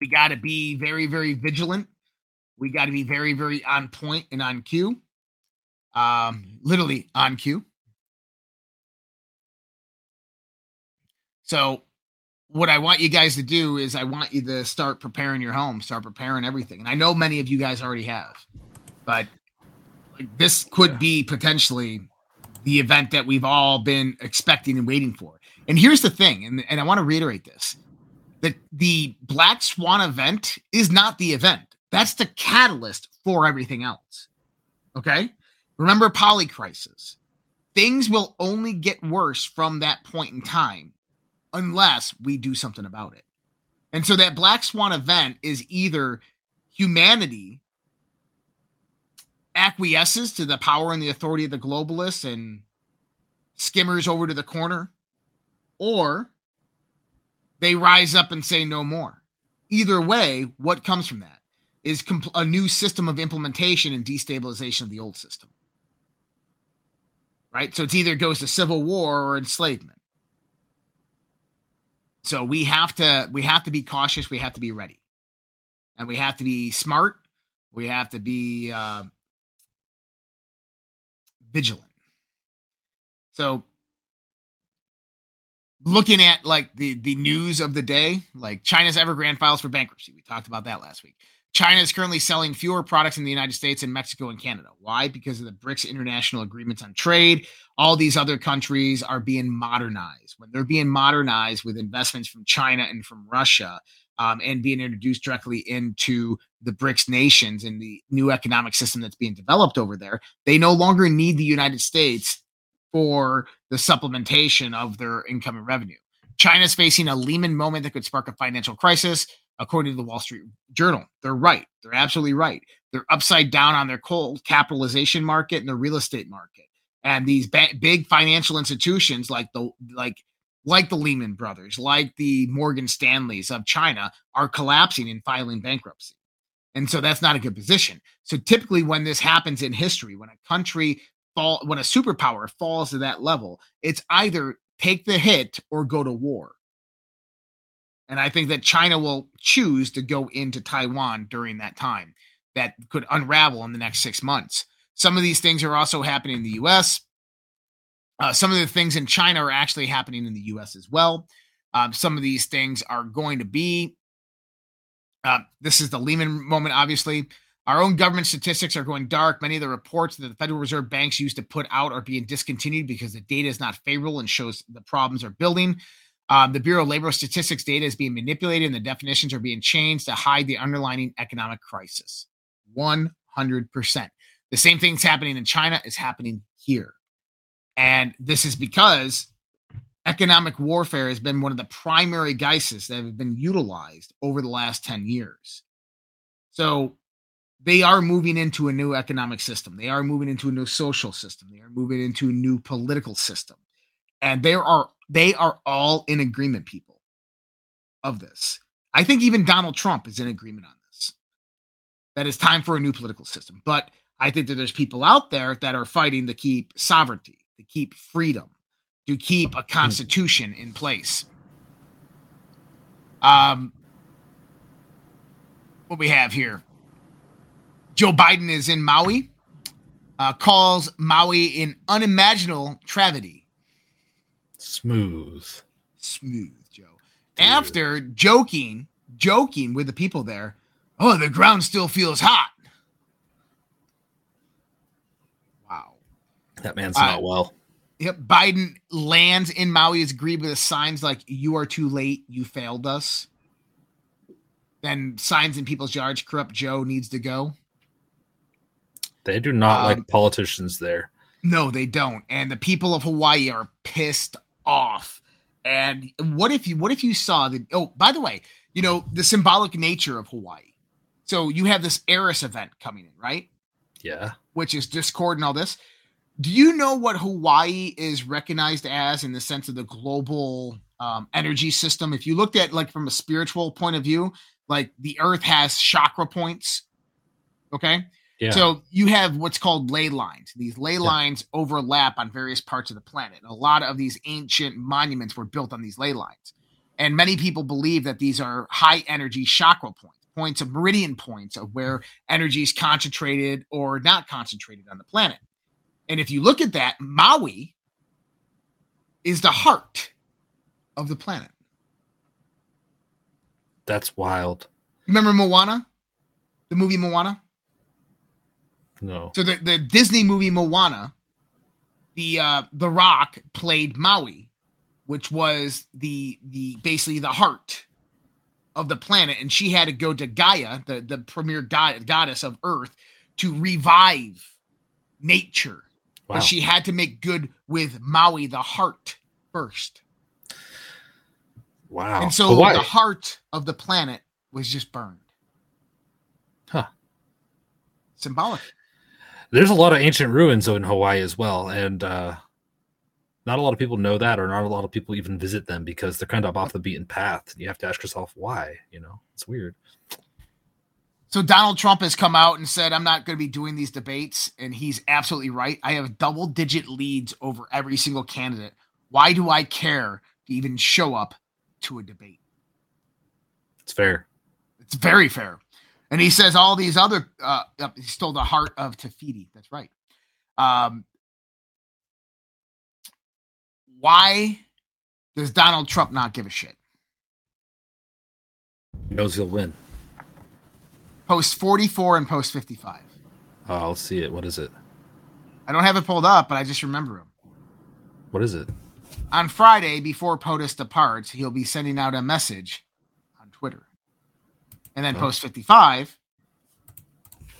C: We got to be very, very vigilant. We got to be very, very on point and on cue. Um, literally on cue. So, what I want you guys to do is I want you to start preparing your home, start preparing everything. And I know many of you guys already have, but this could be potentially the event that we've all been expecting and waiting for. And here's the thing, and, and I want to reiterate this that the Black Swan event is not the event. That's the catalyst for everything else. Okay. Remember polycrisis. Things will only get worse from that point in time unless we do something about it. And so that Black Swan event is either humanity acquiesces to the power and the authority of the globalists and skimmers over to the corner, or they rise up and say no more. Either way, what comes from that is compl- a new system of implementation and destabilization of the old system. Right? So it's either goes to civil war or enslavement. So we have to we have to be cautious, we have to be ready. And we have to be smart, we have to be uh, vigilant. So looking at like the the news of the day, like China's Evergrande files for bankruptcy. We talked about that last week. China is currently selling fewer products in the United States and Mexico and Canada. Why? Because of the BRICS international agreements on trade. All these other countries are being modernized. When they're being modernized with investments from China and from Russia um, and being introduced directly into the BRICS nations and the new economic system that's being developed over there, they no longer need the United States for the supplementation of their income and revenue. China's facing a Lehman moment that could spark a financial crisis, according to the Wall Street Journal. They're right. They're absolutely right. They're upside down on their cold capitalization market and the real estate market. And these ba- big financial institutions like the like like the Lehman Brothers, like the Morgan Stanleys of China are collapsing and filing bankruptcy. And so that's not a good position. So typically when this happens in history, when a country fall when a superpower falls to that level, it's either take the hit or go to war. And I think that China will choose to go into Taiwan during that time. That could unravel in the next six months. Some of these things are also happening in the US. Uh, some of the things in China are actually happening in the US as well. Um, some of these things are going to be. Uh, this is the Lehman moment, obviously. Our own government statistics are going dark. Many of the reports that the Federal Reserve banks used to put out are being discontinued because the data is not favorable and shows the problems are building. Um, the Bureau of Labor Statistics data is being manipulated and the definitions are being changed to hide the underlying economic crisis. 100%. The same thing's happening in China is happening here. And this is because economic warfare has been one of the primary guises that have been utilized over the last 10 years. So they are moving into a new economic system. They are moving into a new social system. They are moving into a new political system. And there are they are all in agreement, people, of this. I think even Donald Trump is in agreement on this. That it's time for a new political system. But I think that there's people out there that are fighting to keep sovereignty, to keep freedom, to keep a constitution in place. Um, what we have here Joe Biden is in Maui, uh, calls Maui an unimaginable tragedy.
D: Smooth.
C: Smooth, Joe. Dude. After joking, joking with the people there, oh, the ground still feels hot. Wow.
D: That man's uh, not well.
C: Yep. Biden lands in Maui is agreed with the signs like "You are too late. You failed us." Then signs in people's yards. Corrupt Joe needs to go.
D: They do not um, like politicians there.
C: No, they don't. And the people of Hawaii are pissed off. And what if you what if you saw the oh, by the way, you know, the symbolic nature of Hawaii. So you have this Eris event coming in, right?
D: Yeah.
C: Which is Discord and all this. Do you know what Hawaii is recognized as in the sense of the global um, energy system? If you looked at like from a spiritual point of view, like the earth has chakra points. Okay. Yeah. So you have what's called ley lines. These ley yeah. lines overlap on various parts of the planet. A lot of these ancient monuments were built on these ley lines. And many people believe that these are high energy chakra points, points of meridian points of where energy is concentrated or not concentrated on the planet. And if you look at that, Maui is the heart of the planet.
D: That's wild.
C: Remember Moana? The movie Moana?
D: No.
C: So the, the Disney movie Moana, the uh the Rock played Maui, which was the the basically the heart of the planet, and she had to go to Gaia, the the premier god, goddess of Earth, to revive nature.
D: Wow.
C: But she had to make good with Maui, the heart, first.
D: Wow.
C: And so
D: Hawaii.
C: the heart of the planet was just burned.
D: Huh.
C: Symbolic.
D: There's a lot of ancient ruins in Hawaii as well, and uh, not a lot of people know that, or not a lot of people even visit them because they're kind of off the beaten path. You have to ask yourself why. You know, it's weird.
C: So Donald Trump has come out and said, I'm not going to be doing these debates. And he's absolutely right. I have double digit leads over every single candidate. Why do I care to even show up to a debate?
D: It's fair.
C: It's very fair. And he says all these other, uh, he stole the heart of Te Fiti. That's right. Um, why does Donald Trump not give a shit?
D: He knows he'll win.
C: Post 44 and post 55.
D: Oh, I'll see it. What is it?
C: I don't have it pulled up, but I just remember him.
D: What is it?
C: On Friday, before POTUS departs, he'll be sending out a message. And then post 55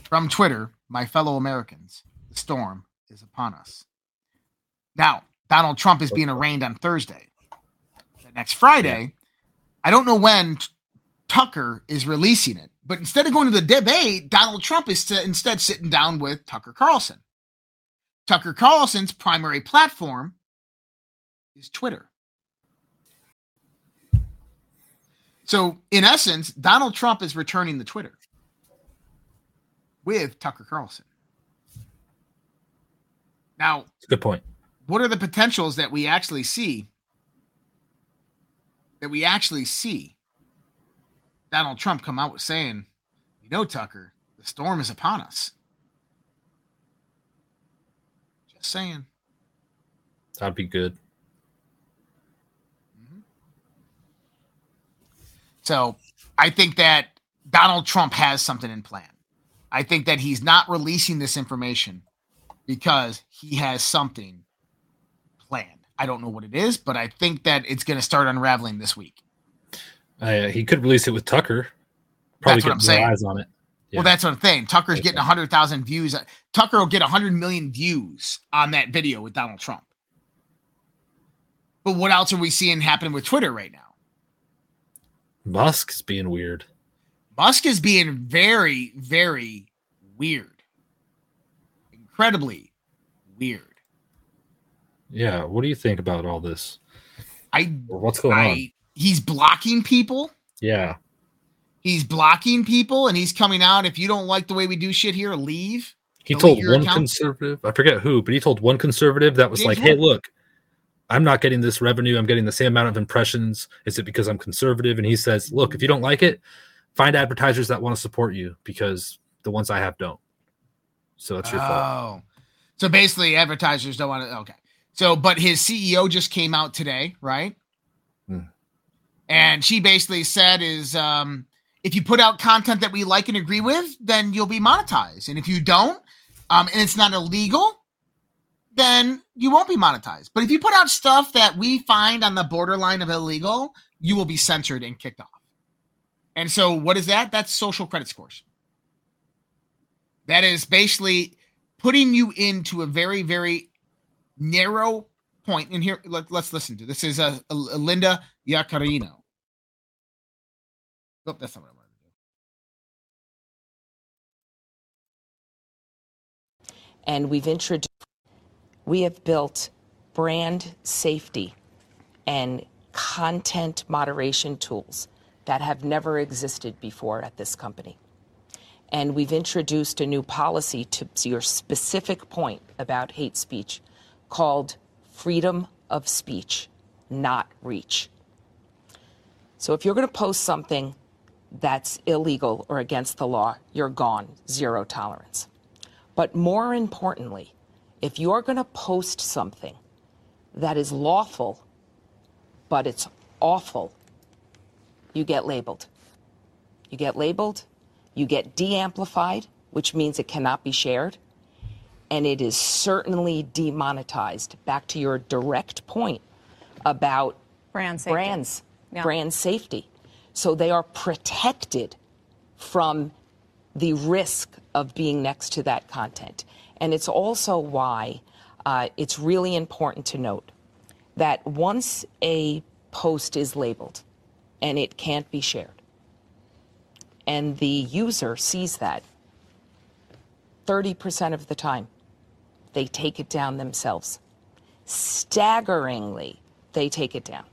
C: from Twitter, my fellow Americans, the storm is upon us. Now, Donald Trump is being arraigned on Thursday. The next Friday, I don't know when T- Tucker is releasing it, but instead of going to the debate, Donald Trump is st- instead sitting down with Tucker Carlson. Tucker Carlson's primary platform is Twitter. So, in essence, Donald Trump is returning the Twitter with Tucker Carlson. Now,
D: good point.
C: what are the potentials that we actually see? That we actually see Donald Trump come out with saying, you know, Tucker, the storm is upon us. Just saying.
D: That'd be good.
C: So I think that Donald Trump has something in plan. I think that he's not releasing this information because he has something planned. I don't know what it is, but I think that it's going to start unraveling this week.
D: Uh, he could release it with Tucker. Probably
C: That's what
D: get
C: I'm
D: more
C: saying.
D: eyes on it. Yeah.
C: Well, that's what I'm saying. Tucker's getting 100,000 views. Tucker will get 100 million views on that video with Donald Trump. But what else are we seeing happen with Twitter right now?
D: Musk is being weird.
C: Musk is being very, very weird. Incredibly weird.
D: Yeah. What do you think about all this?
C: I,
D: Or what's going on?
C: He's blocking people.
D: Yeah.
C: He's blocking people and he's coming out. If you don't like the way we do shit here, leave.
D: He told one
C: account?
D: conservative, I forget who, but he told one conservative that was
C: Did
D: like,
C: you?
D: "Hey, look, I'm not getting this revenue. I'm getting the same amount of impressions. Is it because I'm conservative?" And he says, "Look, if you don't like it, find advertisers that want to support you because the ones I have don't. So that's your fault."
C: Oh. So basically, advertisers don't want to. Okay. So, but his CEO just came out today, right?
D: Hmm.
C: And she basically said, "Is um, if you put out content that we like and agree with, then you'll be monetized, and if you don't, um, and it's not illegal, then you won't be monetized. But if you put out stuff that we find on the borderline of illegal, you will be censored and kicked off. And so, what is that? That's social credit scores. That is basically putting you into a very, very narrow point. And here, let, us listen to this. Is uh, Linda Yaccarino. Oh, that's not what I wanted to do.
F: and we've introduced, we have built brand safety and content moderation tools that have never existed before at this company. And we've introduced a new policy to your specific point about hate speech called freedom of speech, not reach. So if you're going to post something that's illegal or against the law, you're gone, zero tolerance. But more importantly, if you're going to post something that is lawful, but it's awful, you get labeled. You get labeled, you get de amplified, which means it cannot be shared, and it is certainly demonetized. Back to your direct point about
G: Brand safety.
F: brands,
G: Yeah.
F: brand safety. So they are protected from the risk of being next to that content. And it's also why uh, it's really important to note that once a post is labeled and it can't be shared, and the user sees that, 30% of the time, they take it down themselves. Staggeringly, they take it down.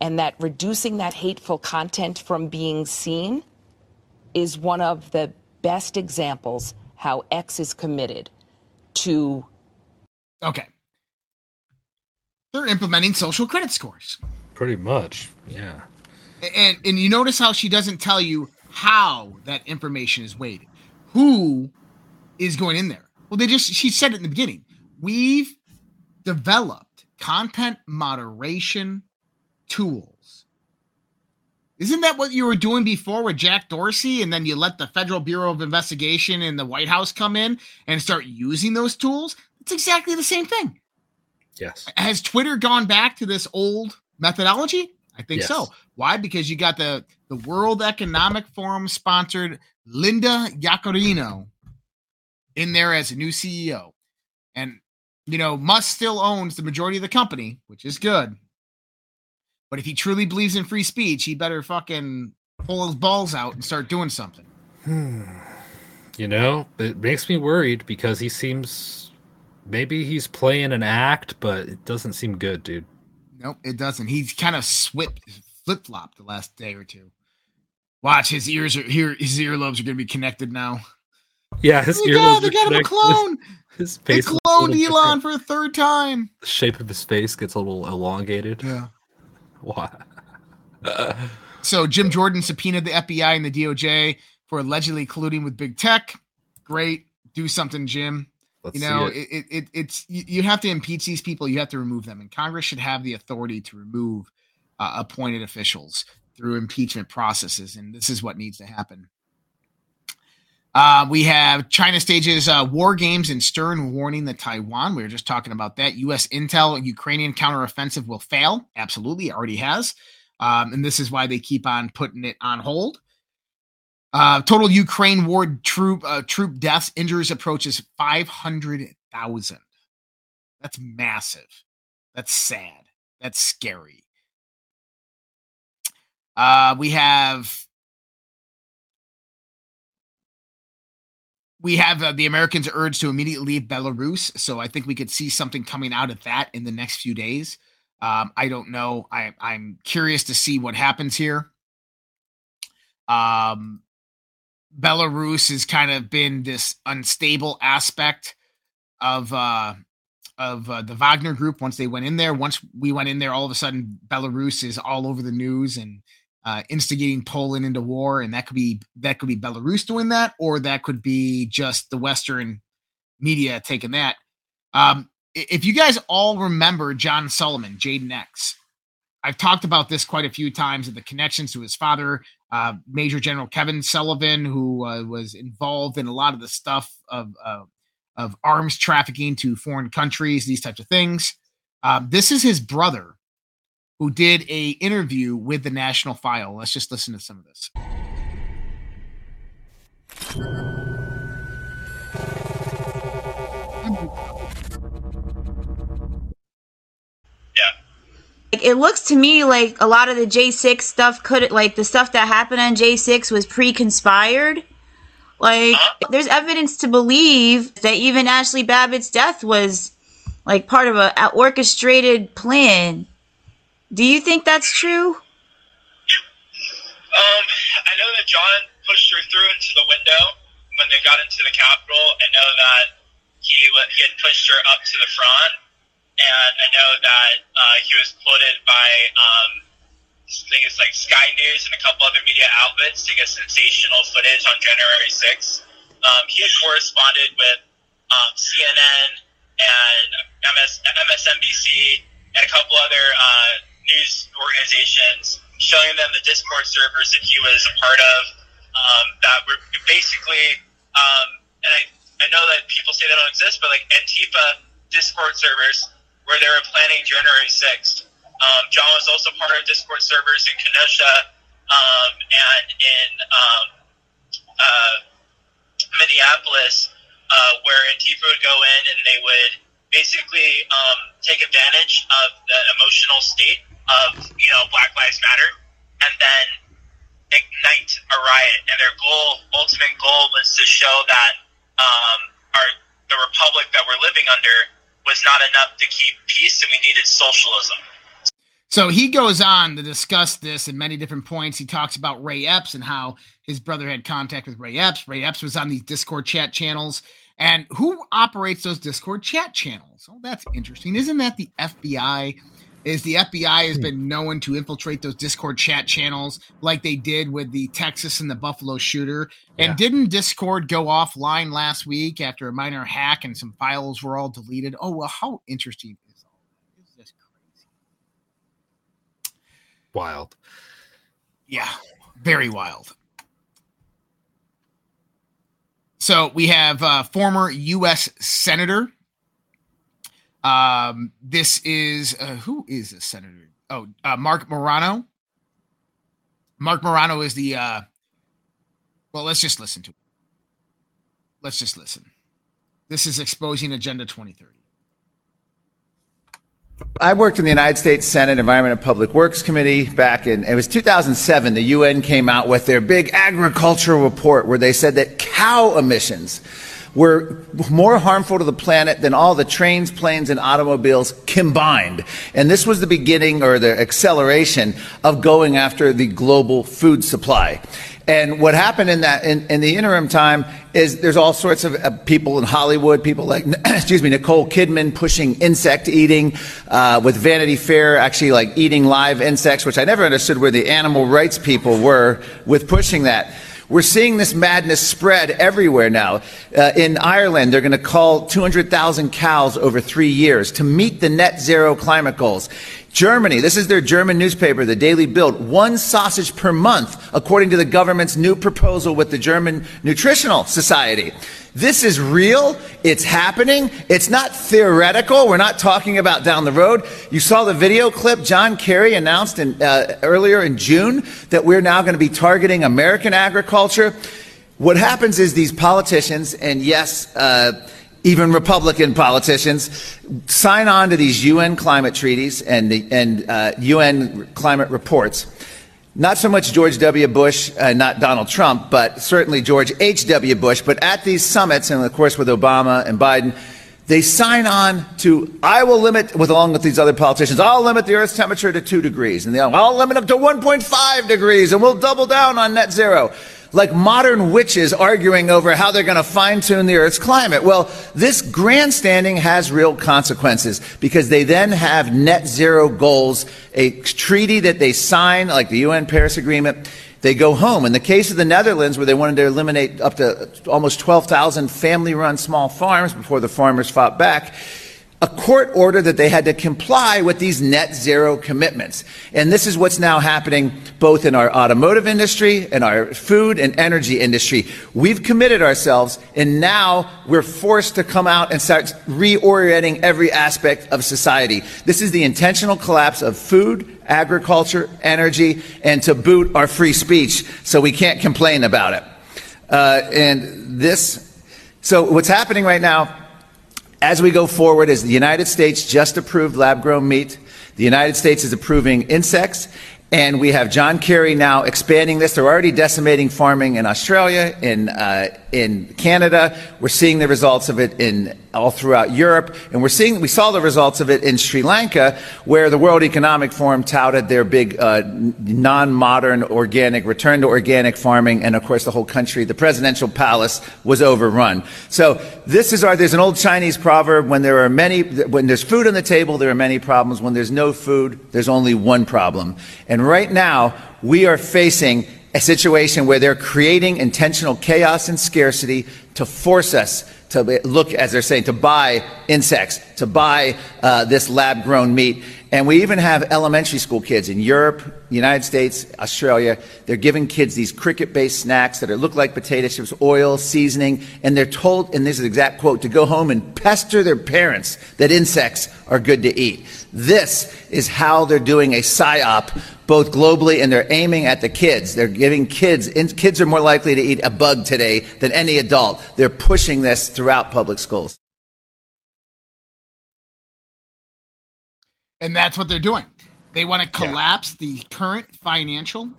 F: And that reducing that hateful content from being seen is one of the best examples how X is committed to
C: Okay. They're implementing social credit scores.
D: Pretty much. Yeah.
C: And and you notice how she doesn't tell you how that information is weighted. Who is going in there? Well, they just she said it in the beginning. We've developed content moderation tools. Isn't that what you were doing before with Jack Dorsey? And then you let the Federal Bureau of Investigation and the White House come in and start using those tools? It's exactly the same thing.
D: Yes.
C: Has Twitter gone back to this old methodology? I think
D: Yes.
C: so. Why? Because you got the the World Economic Forum sponsored Linda Yaccarino in there as a new CEO, and you know Musk still owns the majority of the company, which is good. But if he truly believes in free speech, he better fucking pull his balls out and start doing something.
D: You know, it makes me worried because he seems maybe he's playing an act, but it doesn't seem good, dude.
C: Nope, it doesn't. He's kind of swip flip flopped the last day or two. Watch his ears are here. His earlobes are going to be connected now.
D: Yeah, his
C: Oh
D: earlobes
C: they got him a clone.
D: His face a
C: cloned Elon
D: different.
C: for a third time.
E: The shape of his face gets a little elongated.
C: Yeah.
E: Why?
C: So Jim Jordan subpoenaed the FBI and the DOJ for allegedly colluding with big tech. Great, do something, Jim.
E: Let's
C: you know,
E: it.
C: it, it, it it's you, you have to impeach these people. You have to remove them, and Congress should have the authority to remove uh, appointed officials through impeachment processes, and this is what needs to happen. Uh, we have China stages uh, war games and stern warning the Taiwan. We were just talking about that. U.S. intel Ukrainian counteroffensive will fail. Absolutely, it already has. Um, and this is why they keep on putting it on hold. Uh, total Ukraine war troop uh, troop deaths, injuries approaches five hundred thousand. That's massive. That's sad. That's scary. Uh, we have we have uh, the Americans urged to immediately leave Belarus. So I think we could see something coming out of that in the next few days. Um, I don't know. I, I'm curious to see what happens here. Um, Belarus has kind of been this unstable aspect of uh, of uh, the Wagner Group. Once they went in there, once we went in there, all of a sudden Belarus is all over the news and uh, instigating Poland into war, and that could be that could be Belarus doing that, or that could be just the Western media taking that. Um, if you guys all remember John Sullivan, Jayden X, I've talked about this quite a few times and the connections to his father, uh, Major General Kevin Sullivan, who uh, was involved in a lot of the stuff of uh, of arms trafficking to foreign countries, these types of things. Um, this is his brother, who did a interview with the National File. Let's just listen to some of this.
H: Like, it looks to me like a lot of the J6 stuff could like the stuff that happened on J6 was pre-conspired. Like uh-huh. there's evidence to believe that even Ashley Babbitt's death was like part of a a orchestrated plan. Do you think that's true?
I: Um, I know that John pushed her through into the window when they got into the Capitol. I know that he he had pushed her up to the front, and I know that uh, he was quoted by um, think it's like Sky News and a couple other media outlets to get sensational footage on January 6th. Um, he had corresponded with um, CNN and MS, MSNBC and a couple other uh, news organizations, showing them the Discord servers that he was a part of um, that were basically, um, and I, I know that people say they don't exist, but like Antifa Discord servers where they were planning January 6th. Um, John was also part of Discord servers in Kenosha um, and in um, uh, Minneapolis, uh, where Antifa would go in and they would basically um, take advantage of the emotional state of you know Black Lives Matter, and then ignite a riot. And their goal, ultimate goal, was to show that um, our the republic that we're living under was not enough to keep peace, and we needed socialism.
C: So he goes on to discuss this in many different points. He talks about Ray Epps and how his brother had contact with Ray Epps. Ray Epps was on these Discord chat channels. And who operates those Discord chat channels? Oh, that's interesting. Isn't that the FBI? Is the FBI has been known to infiltrate those Discord chat channels like they did with the Texas and the Buffalo shooter? And didn't Discord go offline last week after a minor hack and some files were all deleted? Oh, well, how interesting is all that? Is this crazy?
D: Wild.
C: Yeah, very wild. So we have uh, former U.S. Senator. Um, this is uh, who is this senator? Oh, uh, Marc Morano. Marc Morano is the. Uh, well, let's just listen to it. Let's just listen. This is exposing Agenda 2030.
G: I worked in the United States Senate Environment and Public Works Committee back in, it was 2007. The UN came out with their big agricultural report where they said that cow emissions were more harmful to the planet than all the trains, planes, and automobiles combined. And this was the beginning or the acceleration of going after the global food supply. And what happened in that in, in the interim time is there's all sorts of uh, people in Hollywood, people like excuse me Nicole Kidman pushing insect eating uh, with Vanity Fair, actually like eating live insects, which I never understood where the animal rights people were with pushing that. We're seeing this madness spread everywhere now. Uh, in Ireland, they're going to cull 200,000 cows over three years to meet the net zero climate goals. Germany, this is their German newspaper, the Daily Bild, one sausage per month, according to the government's new proposal with the German Nutritional Society. This is real. It's happening. It's not theoretical. We're not talking about down the road. You saw the video clip. John Kerry announced in, uh, earlier in June that we're now going to be targeting American agriculture. What happens is these politicians, and yes, uh, even Republican politicians, sign on to these UN climate treaties and, the, and uh, UN climate reports. Not so much George W. Bush, uh, not Donald Trump, but certainly George H.W. Bush. But at these summits, and of course with Obama and Biden, they sign on to, I will limit, with along with these other politicians, I'll limit the Earth's temperature to two degrees. And they'll, I'll limit up to 1.5 degrees, and we'll double down on net zero. Like modern witches arguing over how they're going to fine tune the Earth's climate. Well, this grandstanding has real consequences because they then have net zero goals, a treaty that they sign, like the UN Paris Agreement. They go home. In the case of the Netherlands, where they wanted to eliminate up to almost 12,000 family run small farms before the farmers fought back, a court ordered that they had to comply with these net zero commitments. And this is what's now happening both in our automotive industry and our food and energy industry. We've committed ourselves and now we're forced to come out and start reorienting every aspect of society. This is the intentional collapse of food, agriculture, energy, and to boot our free speech. So we can't complain about it. Uh, and this, so what's happening right now as we go forward, as the United States just approved lab grown meat, the United States is approving insects, and we have John Kerry now expanding this. They're already decimating farming in Australia, in uh, in Canada. We're seeing the results of it in all throughout Europe, and we're seeing we saw the results of it in Sri Lanka, where the World Economic Forum touted their big uh, non-modern organic return to organic farming, and of course the whole country, the presidential palace was overrun. So this is our. There's an old Chinese proverb: when there are many, when there's food on the table, there are many problems. When there's no food, there's only one problem. And right now, we are facing a situation where they're creating intentional chaos and scarcity to force us to look, as they're saying, to buy insects, to buy uh, this lab grown meat. And we even have elementary school kids in Europe, United States, Australia. They're giving kids these cricket based snacks that are, look like potato chips, oil, seasoning, and they're told, and this is the exact quote, to go home and pester their parents that insects are good to eat. This is how they're doing a psyop both globally and they're aiming at the kids. They're giving kids, kids are more likely to eat a bug today than any adult. They're pushing this throughout public schools.
C: And that's what they're doing. They want to collapse yeah. the current financial,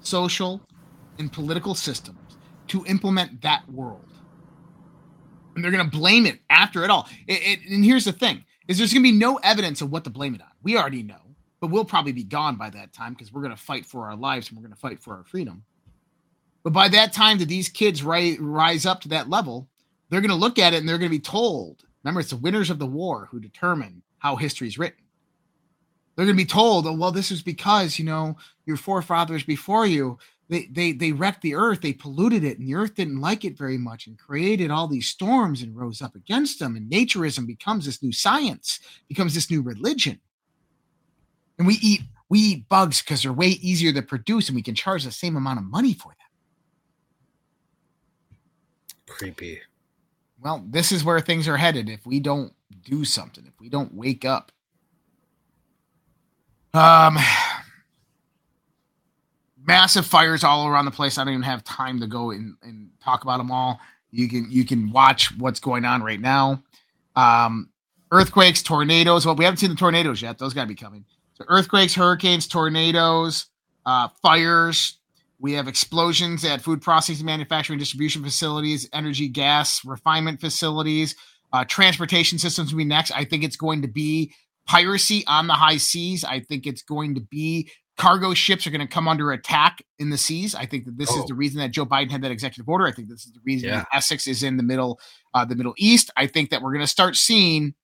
C: social, and political systems to implement that world. And they're going to blame it after it all. It, it, and here's the thing is there's going to be no evidence of what to blame it on. We already know, but we'll probably be gone by that time because we're going to fight for our lives and we're going to fight for our freedom. But by that time that these kids ri- rise up to that level, they're going to look at it and they're going to be told. Remember, it's the winners of the war who determine how history is written. They're going to be told, oh, well, this is because, you know, your forefathers before you, they, they, they wrecked the earth, they polluted it, and the earth didn't like it very much and created all these storms and rose up against them. And naturism becomes this new science, becomes this new religion. And we eat we eat bugs because they're way easier to produce and we can charge the same amount of money for them.
D: Creepy.
C: Well, this is where things are headed if we don't do something, if we don't wake up. Um, massive fires all around the place. I don't even have time to go and, and talk about them all. You can you can watch what's going on right now. Um, earthquakes, tornadoes. Well, we haven't seen the tornadoes yet. Those got to be coming. So earthquakes, hurricanes, tornadoes, uh, fires. We have explosions at food processing, manufacturing, distribution facilities, energy, gas, refinement facilities. Uh, transportation systems will be next. I think it's going to be piracy on the high seas. I think it's going to be cargo ships are going to come under attack in the seas. I think that this oh. is the reason that Joe Biden had that executive order. I think this is the reason yeah. that Essex is in the middle, uh, the Middle East. I think that we're going to start seeing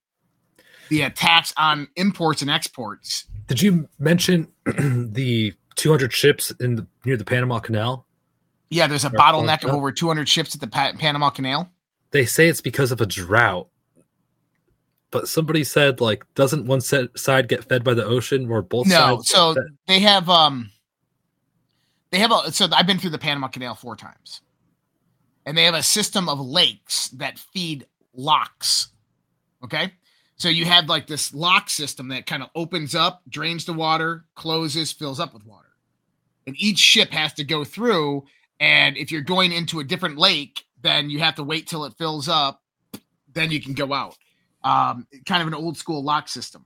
C: the attacks on imports and exports.
D: Did you mention the 200 ships in the, near the Panama Canal?
C: Yeah, there's a bottleneck of over 200 ships at the pa- Panama Canal.
D: They say it's because of a drought. But somebody said like doesn't one side get fed by the ocean or both
C: no so they have um they have a so i've been through the panama canal four times. And they have a system of lakes that feed locks okay so you have like this lock system that kind of opens up drains the water closes fills up with water and each ship has to go through and if you're going into a different lake then you have to wait till it fills up then you can go out um, kind of an old school lock system.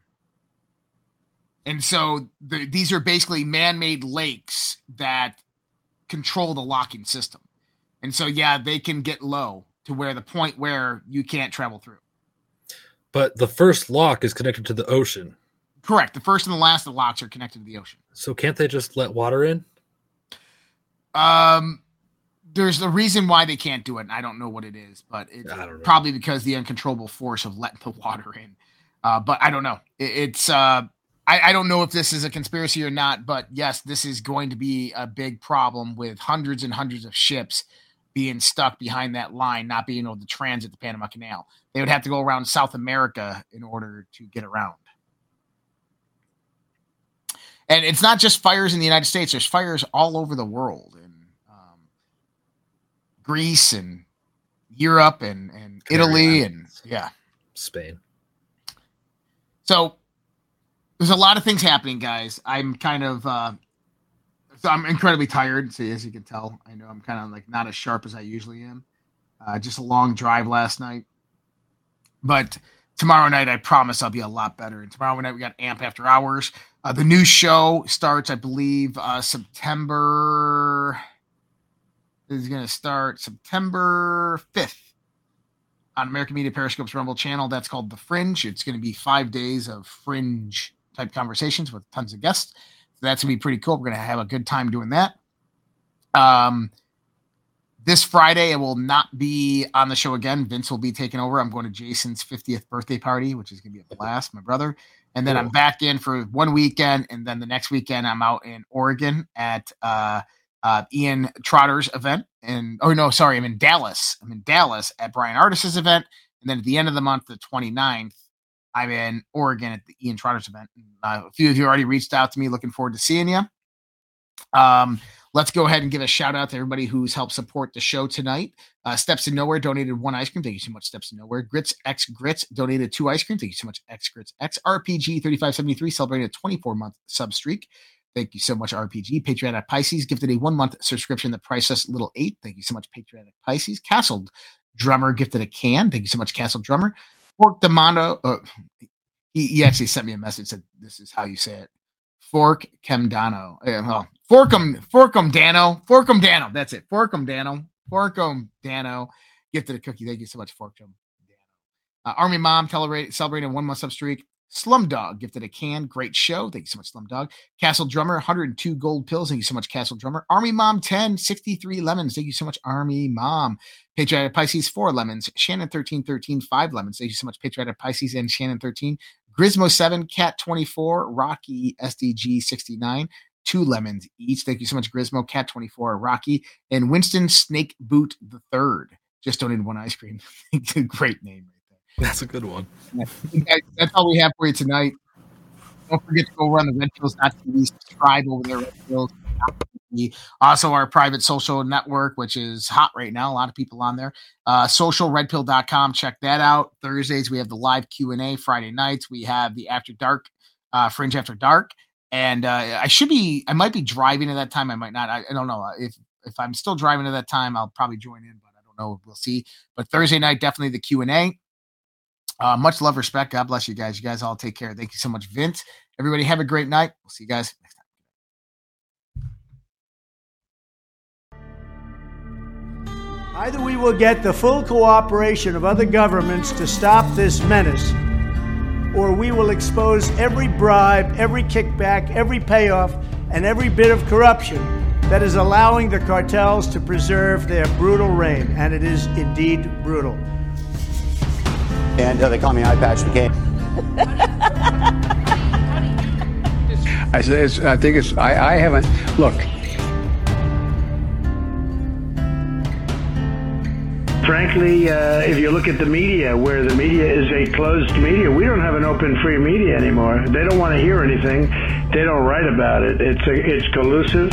C: And so the, these are basically man made lakes that control the locking system. And so, yeah, they can get low to where the point where you can't travel through.
D: But the first lock is connected to the ocean.
C: Correct. The first and the last of the locks are connected to the ocean.
D: So can't they just let water in?
C: Um, there's a reason why they can't do it, and I don't know what it is, but it's probably because the uncontrollable force of letting the water in. Uh, but I don't know. It, it's uh, I, I don't know if this is a conspiracy or not, but yes, this is going to be a big problem with hundreds and hundreds of ships being stuck behind that line, not being able to transit the Panama Canal. They would have to go around South America in order to get around. And it's not just fires in the United States, there's fires all over the world. In Greece and Europe and, and Italy and yeah,
D: Spain.
C: So there's a lot of things happening, guys. I'm kind of uh, so I'm incredibly tired. So as you can tell, I know I'm kind of like not as sharp as I usually am. Uh, just a long drive last night, but tomorrow night I promise I'll be a lot better. And tomorrow night we got Amp After Hours. Uh, the new show starts, I believe, uh, September is going to start September 5th on American Media Periscope's Rumble channel. That's called The Fringe. It's going to be five days of fringe type conversations with tons of guests. That's going to be pretty cool. We're going to have a good time doing that. Um, this Friday, I will not be on the show again. Vince will be taking over. I'm going to Jason's 50th birthday party, which is going to be a blast, my brother. And then cool. I'm back in for one weekend. And then the next weekend, I'm out in Oregon at uh, uh, Ian Trotter's event. And oh, no, sorry, I'm in Dallas. I'm in Dallas at Bryan Ardis's event. And then at the end of the month, the 29th, I'm in Oregon at the Ian Trotter's event. Uh, a few of you already reached out to me. Looking forward to seeing you. Um, let's go ahead and give a shout out to everybody who's helped support the show tonight. Uh, Steps to Nowhere donated one ice cream. Thank you so much, Steps to Nowhere. Grits X Grits donated two ice cream. Thank you so much, X Grits X. RPG 3573 celebrating a 24 month sub streak. Thank you so much, RPG. Patriotic Pisces gifted a one month subscription that priceless little eight. Thank you so much, Patriotic Pisces. Castle Drummer gifted a can. Thank you so much, Castle Drummer. Fork Demando. Uh, he, he actually sent me a message said this is how you say it. Fork Kemdano. Uh, well, Forkum, Forkum Dano. Forkum Dano. That's it. Forkum Dano. Forkum Dano. Gifted a cookie. Thank you so much, Forkum Dano. Uh, Army Mom celebrating one month sub streak. Slumdog gifted a can. Great show. Thank you so much, Slumdog. Castle Drummer, 102 gold pills. Thank you so much, Castle Drummer. Army Mom, 10, 63 lemons. Thank you so much, Army Mom. Patriotic Pisces, 4 lemons. Shannon, 13, 13, 5 lemons. Thank you so much, Patriotic Pisces and Shannon, 13. Grismo, 7, Cat, 24, Rocky, SDG, 69. Two lemons each. Thank you so much, Grismo, Cat 24, Rocky, and Winston Snake Boot the Third. Just donated one ice cream. Great name
E: that's a good one.
C: That's all we have for you tonight. Don't forget to go run the redpills.tv, subscribe over there, Red Also, our private social network, which is hot right now. A lot of people on there. Uh, socialredpill.com. Check that out. Thursdays, we have the live Q&A. Friday nights, we have the After Dark, uh, Fringe After Dark. And uh, I should be, I might be driving at that time. I might not. I, I don't know. If if I'm still driving at that time, I'll probably join in, but I don't know. We'll see. But Thursday night, definitely the Q&A. Uh, much love, respect. God bless you guys. You guys all take care. Thank you so much, Vince. Everybody have a great night. We'll see you guys next
J: time. Either we will get the full cooperation of other governments to stop this menace, or we will expose every bribe, every kickback, every payoff, and every bit of corruption that is allowing the cartels to preserve their brutal reign. And it is indeed brutal
K: and uh, they call me Eye Patch McCain.
L: I said, I think it's. I, I haven't. Look.
M: Frankly, uh, if you look at the media, where the media is a closed media, we don't have an open, free media anymore. They don't want to hear anything. They don't write about it. It's a, it's collusive